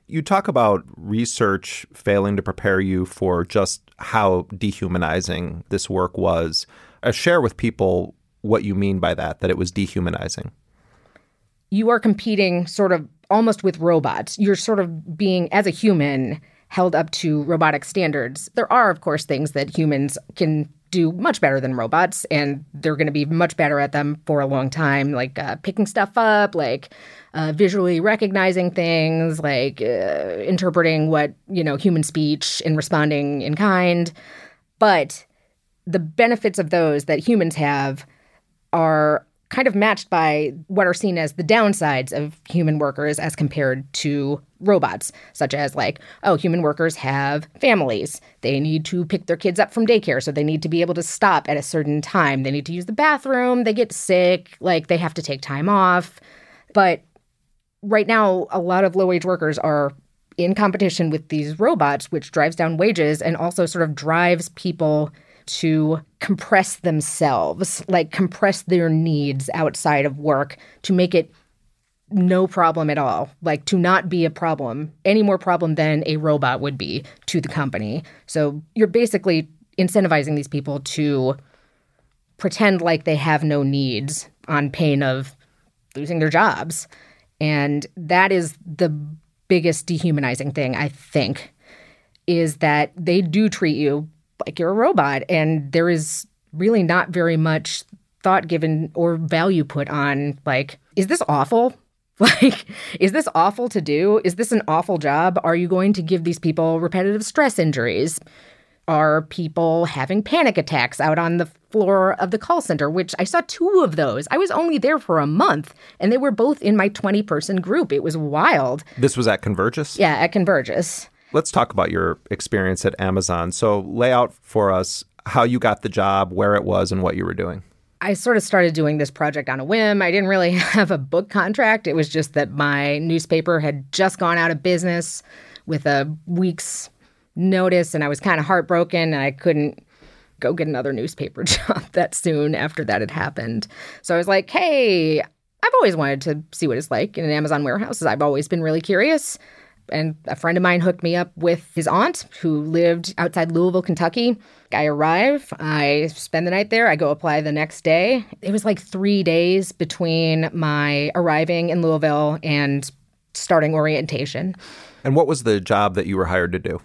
You talk about research failing to prepare you for just how dehumanizing this work was uh, share with people what you mean by that, that it was dehumanizing. You are competing sort of almost with robots. You're sort of being, as a human, held up to robotic standards. There are, of course, things that humans can do much better than robots, and they're going to be much better at them for a long time, like uh, picking stuff up, like uh, visually recognizing things, like uh, interpreting what, you know, human speech and responding in kind. But the benefits of those that humans have are kind of matched by what are seen as the downsides of human workers as compared to robots, such as like, oh, human workers have families. They need to pick their kids up from daycare, so they need to be able to stop at a certain time. They need to use the bathroom, they get sick, like they have to take time off. But right now, a lot of low wage workers are in competition with these robots, which drives down wages and also sort of drives people to compress themselves, like compress their needs outside of work to make it no problem at all, like to not be a problem, any more problem than a robot would be to the company. So you're basically incentivizing these people to pretend like they have no needs on pain of losing their jobs. And that is the biggest dehumanizing thing, I think, is that they do treat you like you're a robot. And there is really not very much thought given or value put on, like, is this awful? (laughs) Like, is this awful to do? Is this an awful job? Are you going to give these people repetitive stress injuries? Are people having panic attacks out on the floor of the call center, which I saw two of those. I was only there for a month, and they were both in my 20 person group. It was wild. This was at Convergys? Yeah, at Convergys. Let's talk about your experience at Amazon. So, lay out for us how you got the job, where it was, and what you were doing. I sort of started doing this project on a whim. I didn't really (laughs) have a book contract. It was just that my newspaper had just gone out of business with a week's notice, and I was kind of heartbroken, and I couldn't go get another newspaper (laughs) job that soon after that had happened. So I was like, hey, I've always wanted to see what it's like in an Amazon warehouse. I've always been really curious and a friend of mine hooked me up with his aunt who lived outside Louisville, Kentucky. I arrive, I spend the night there, I go apply the next day. It was like three days between my arriving in Louisville and starting orientation. And what was the job that you were hired to do?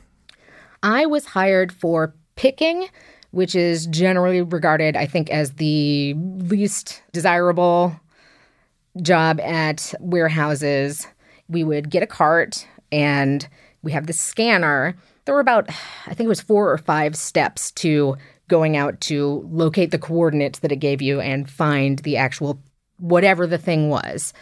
I was hired for picking, which is generally regarded, I think, as the least desirable job at warehouses. We would get a cart and we have the scanner. There were about, I think it was four or five steps to going out to locate the coordinates that it gave you and find the actual whatever the thing was.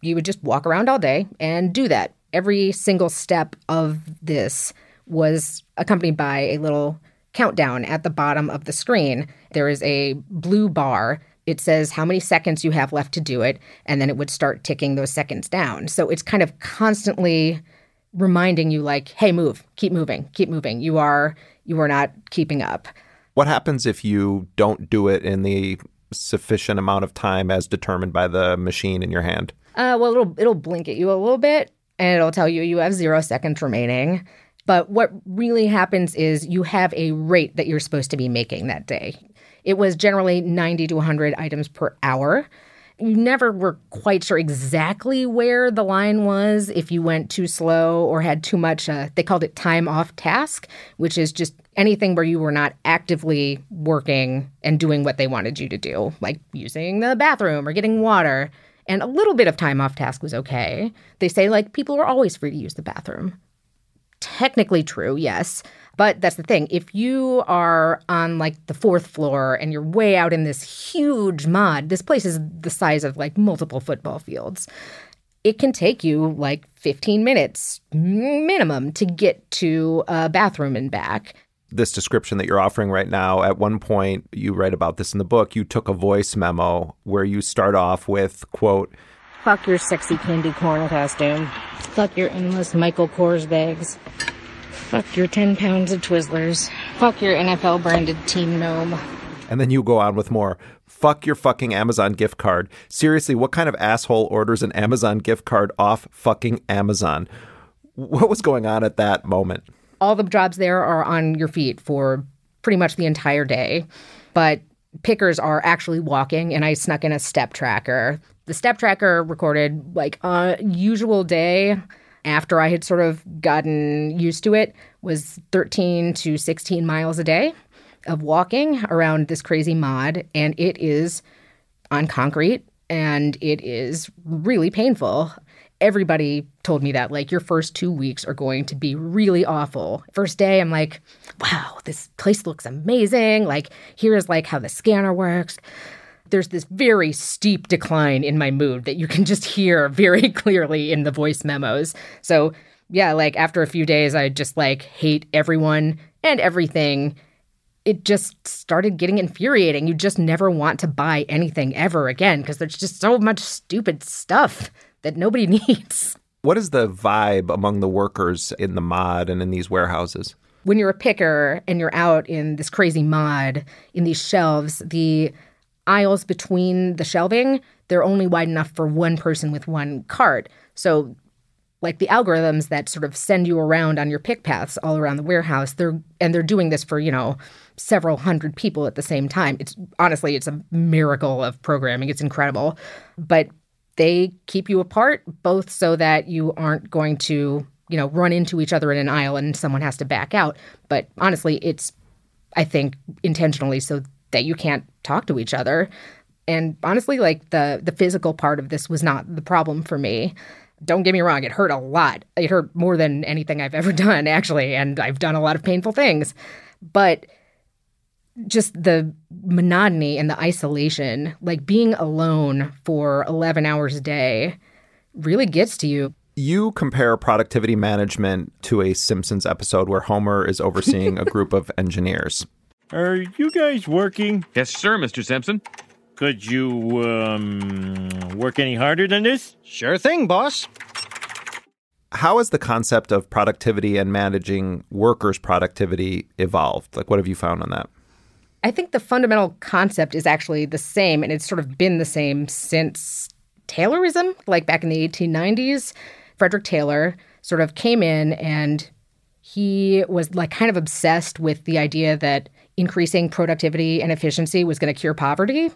You would just walk around all day and do that. Every single step of this was accompanied by a little countdown at the bottom of the screen. There is a blue bar. It says how many seconds you have left to do it, and then it would start ticking those seconds down. So it's kind of constantly reminding you like, hey, move, keep moving, keep moving. You are you are not keeping up. What happens if you don't do it in the sufficient amount of time as determined by the machine in your hand? Uh, well, it'll it'll blink at you a little bit, and it'll tell you you have zero seconds remaining. But what really happens is you have a rate that you're supposed to be making that day. It was generally 90 to 100 items per hour. You never were quite sure exactly where the line was if you went too slow or had too much, uh, they called it time off task, which is just anything where you were not actively working and doing what they wanted you to do, like using the bathroom or getting water. And a little bit of time off task was okay. They say, like, people are always free to use the bathroom technically true, yes. But that's the thing. If you are on like the fourth floor and you're way out in this huge mod, this place is the size of like multiple football fields. It can take you like 15 minutes minimum to get to a bathroom and back. This description that you're offering right now, at one point, you write about this in the book, you took a voice memo where you start off with, quote, Fuck your sexy candy corn costume. Fuck your endless Michael Kors bags. Fuck your 10 pounds of Twizzlers. Fuck your NFL branded Team Gnome. And then you go on with more. Fuck your fucking Amazon gift card. Seriously, what kind of asshole orders an Amazon gift card off fucking Amazon? What was going on at that moment? All the jobs there are on your feet for pretty much the entire day. But pickers are actually walking, and I snuck in a step tracker the step tracker recorded like a usual day after I had sort of gotten used to it was 13 to 16 miles a day of walking around this crazy mod and it is on concrete and it is really painful. Everybody told me that like your first 2 weeks are going to be really awful. First day I'm like, wow, this place looks amazing. Like here is like how the scanner works there's this very steep decline in my mood that you can just hear very (laughs) clearly in the voice memos. So, yeah, like after a few days, I just like hate everyone and everything. It just started getting infuriating. You just never want to buy anything ever again because there's just so much stupid stuff that nobody (laughs) needs. What is the vibe among the workers in the mod and in these warehouses? When you're a picker and you're out in this crazy mod in these shelves, the aisles between the shelving, they're only wide enough for one person with one cart. So like the algorithms that sort of send you around on your pick paths all around the warehouse, they're and they're doing this for, you know, several hundred people at the same time. It's honestly it's a miracle of programming. It's incredible. But they keep you apart both so that you aren't going to, you know, run into each other in an aisle and someone has to back out. But honestly, it's I think intentionally so that you can't talk to each other. And honestly, like the the physical part of this was not the problem for me. Don't get me wrong, it hurt a lot. It hurt more than anything I've ever (laughs) done, actually, and I've done a lot of painful things. But just the monotony and the isolation, like being alone for 11 hours a day, really gets to you. You compare productivity management to a Simpsons episode where Homer is overseeing a group of (laughs) engineers. Are you guys working? Yes, sir, Mr. Simpson. Could you, um, work any harder than this? Sure thing, boss. How has the concept of productivity and managing workers' productivity evolved? Like, what have you found on that? I think the fundamental concept is actually the same, and it's sort of been the same since Taylorism, like back in the 1890s. Frederick Taylor sort of came in and he was like kind of obsessed with the idea that increasing productivity and efficiency was going to cure poverty,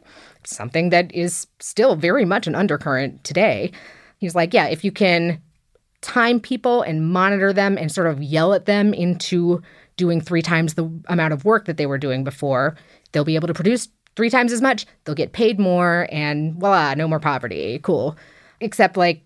something that is still very much an undercurrent today. He's like, yeah, if you can time people and monitor them and sort of yell at them into doing three times the amount of work that they were doing before, they'll be able to produce three times as much, they'll get paid more, and voila, no more poverty. Cool. Except, like,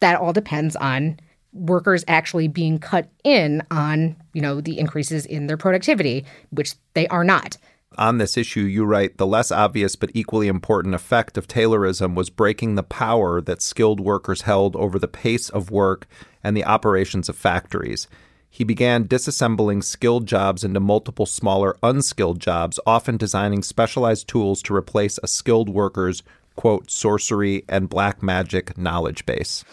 that all depends on workers actually being cut in on, you know, the increases in their productivity, which they are not. On this issue, you write the less obvious but equally important effect of Taylorism was breaking the power that skilled workers held over the pace of work and the operations of factories. He began disassembling skilled jobs into multiple smaller unskilled jobs, often designing specialized tools to replace a skilled worker's, quote, sorcery and black magic knowledge base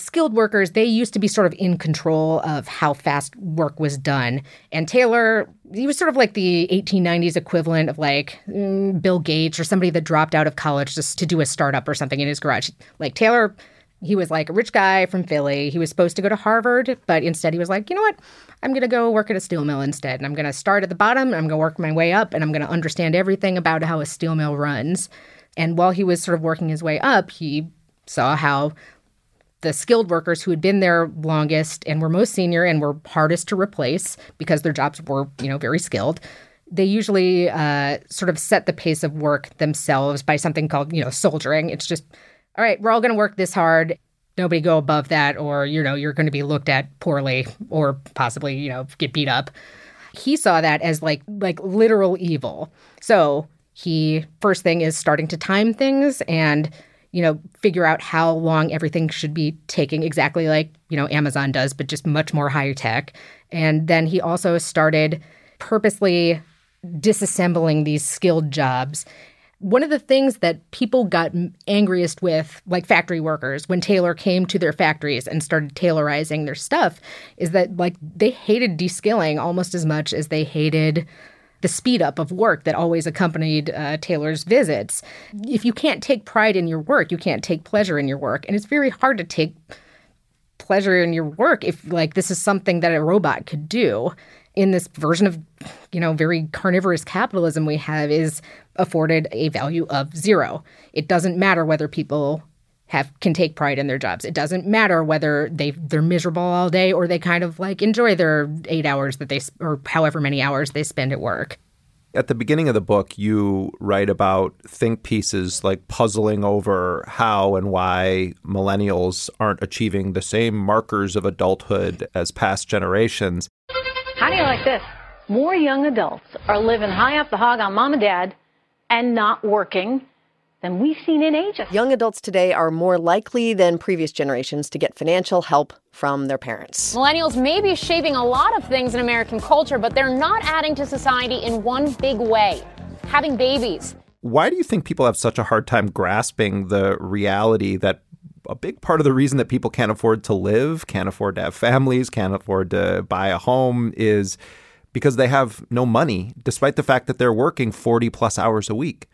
skilled workers, they used to be sort of in control of how fast work was done. And Taylor, he was sort of like the 1890s equivalent of like mm, Bill Gates or somebody that dropped out of college just to do a startup or something in his garage. Like Taylor, he was like a rich guy from Philly. He was supposed to go to Harvard, but instead he was like, you know what? I'm going to go work at a steel mill instead. And I'm going to start at the bottom and I'm going to work my way up and I'm going to understand everything about how a steel mill runs. And while he was sort of working his way up, he saw how the skilled workers who had been there longest and were most senior and were hardest to replace because their jobs were, you know, very skilled. They usually uh, sort of set the pace of work themselves by something called, you know, soldiering. It's just, all right, we're all going to work this hard. Nobody go above that, or you know, you're going to be looked at poorly, or possibly, you know, get beat up. He saw that as like like literal evil. So he first thing is starting to time things and you know, figure out how long everything should be taking, exactly like, you know, Amazon does, but just much more high tech. And then he also started purposely disassembling these skilled jobs. One of the things that people got angriest with, like factory workers, when Taylor came to their factories and started taylorizing their stuff, is that like they hated deskilling almost as much as they hated the speed up of work that always accompanied uh, Taylor's visits. If you can't take pride in your work, you can't take pleasure in your work. And it's very hard to take pleasure in your work if, like, this is something that a robot could do. In this version of, you know, very carnivorous capitalism we have, is afforded a value of zero. It doesn't matter whether people have can take pride in their jobs. It doesn't matter whether they they're miserable all day or they kind of like enjoy their 8 hours that they or however many hours they spend at work. At the beginning of the book, you write about think pieces like puzzling over how and why millennials aren't achieving the same markers of adulthood as past generations. How do you like this? More young adults are living high up the hog on mom and dad and not working than we've seen in ages. Young adults today are more likely than previous generations to get financial help from their parents. Millennials may be shaping a lot of things in American culture, but they're not adding to society in one big way having babies. Why do you think people have such a hard time grasping the reality that a big part of the reason that people can't afford to live, can't afford to have families, can't afford to buy a home is because they have no money, despite the fact that they're working 40 plus hours a week?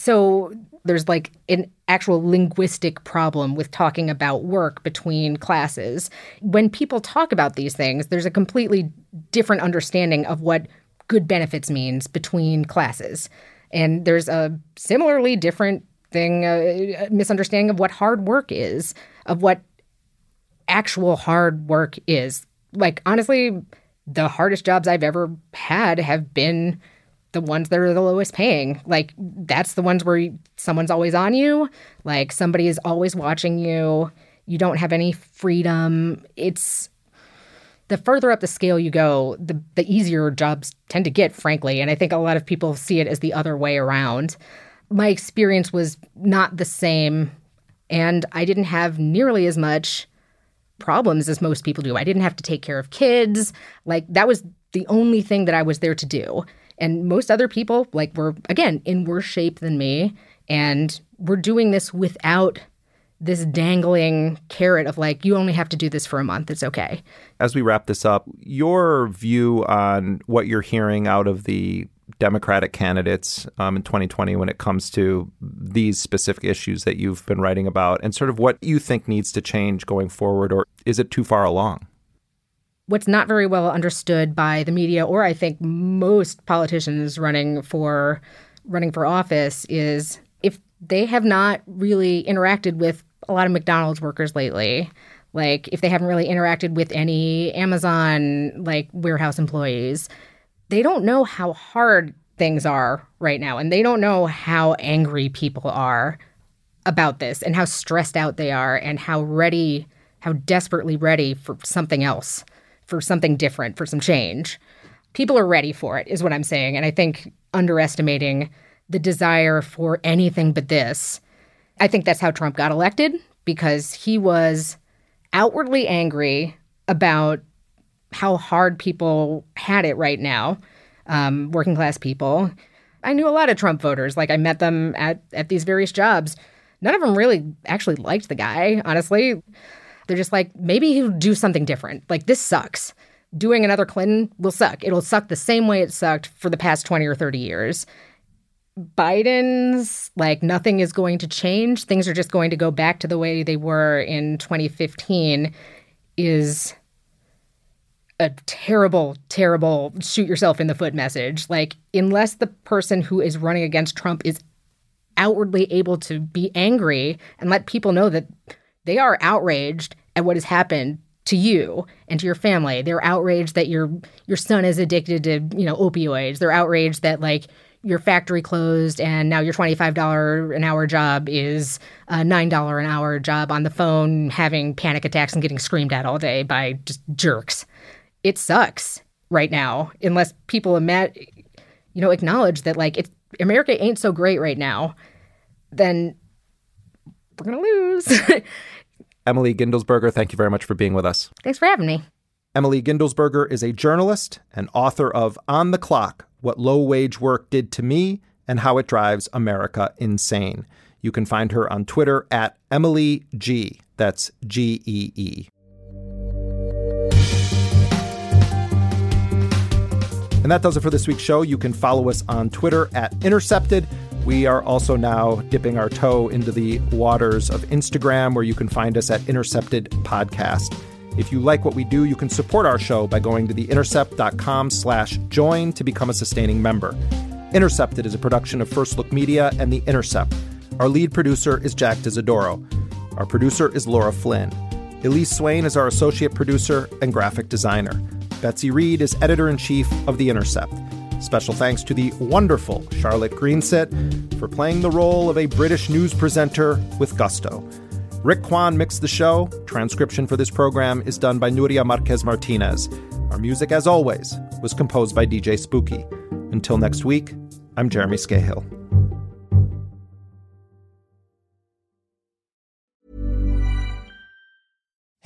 So there's like an actual linguistic problem with talking about work between classes. When people talk about these things, there's a completely different understanding of what good benefits means between classes. And there's a similarly different thing, uh, misunderstanding of what hard work is, of what actual hard work is. Like, honestly, the hardest jobs I've ever had have been the ones that are the lowest paying. Like that's the ones where someone's always on you, like somebody is always watching you. You don't have any freedom. It's the further up the scale you go, the the easier jobs tend to get, frankly. And I think a lot of people see it as the other way around. My experience was not the same, and I didn't have nearly as much problems as most people do. I didn't have to take care of kids. Like that was the only thing that I was there to do. And most other people, like, were, again, in worse shape than me. And we're doing this without this dangling carrot of like, you only have to do this for a month. It's okay. As we wrap this up, your view on what you're hearing out of the Democratic candidates um, in 2020 when it comes to these specific issues that you've been writing about, and sort of what you think needs to change going forward, or is it too far along? What's not very well understood by the media or I think most politicians running for running for office is if they have not really interacted with a lot of McDonald's workers lately, like if they haven't really interacted with any Amazon like warehouse employees, they don't know how hard things are right now and they don't know how angry people are about this and how stressed out they are and how ready how desperately ready for something else, for something different, for some change. People are ready for it is what I'm saying and I think underestimating the desire for anything but this. I think that's how Trump got elected because he was outwardly angry about how hard people had it right now, um, working class people. I knew a lot of Trump voters. Like I met them at at these various jobs. None of them really actually liked the guy. Honestly, they're just like maybe he'll do something different. Like this sucks. Doing another Clinton will suck. It'll suck the same way it sucked for the past twenty or thirty years. Biden's like nothing is going to change. Things are just going to go back to the way they were in 2015 is a terrible, terrible shoot yourself in the foot message. Like, unless the person who is running against Trump is outwardly able to be angry and let people know that they are outraged at what has happened to you and to your family. They're outraged that your your son is addicted to, you know, opioids. They're outraged that like your factory closed and now your $25 an hour job is a $9 an hour job on the phone having panic attacks and getting screamed at all day by just jerks. It sucks right now unless people ima- you know acknowledge that like it's America ain't so great right now then we're going to lose. (laughs) Emily Guendelsberger, thank you very much for being with us. Thanks for having me. Emily Guendelsberger is a journalist and author of On the Clock What Low Wage Work Did to Me and How It Drives America Insane. You can find her on Twitter at Emily G. That's G E E. And that does it for this week's show. You can follow us on Twitter at Intercepted. We are also now dipping our toe into the waters of Instagram, where you can find us at Intercepted Podcast. If you like what we do, you can support our show by going to theintercept.com slash join to become a sustaining member. Intercepted is a production of First Look Media and The Intercept. Our lead producer is Jack D'Isidoro. Our producer is Laura Flynn. Elise Swain is our associate producer and graphic designer. Betsy Reed is editor-in-chief of The Intercept. Special thanks to the wonderful Charlotte Greensit for playing the role of a British news presenter with gusto. Rick Kwan mixed the show. Transcription for this program is done by Nuria Marquez Martinez. Our music, as always, was composed by DJ Spooky. Until next week, I'm Jeremy Scahill.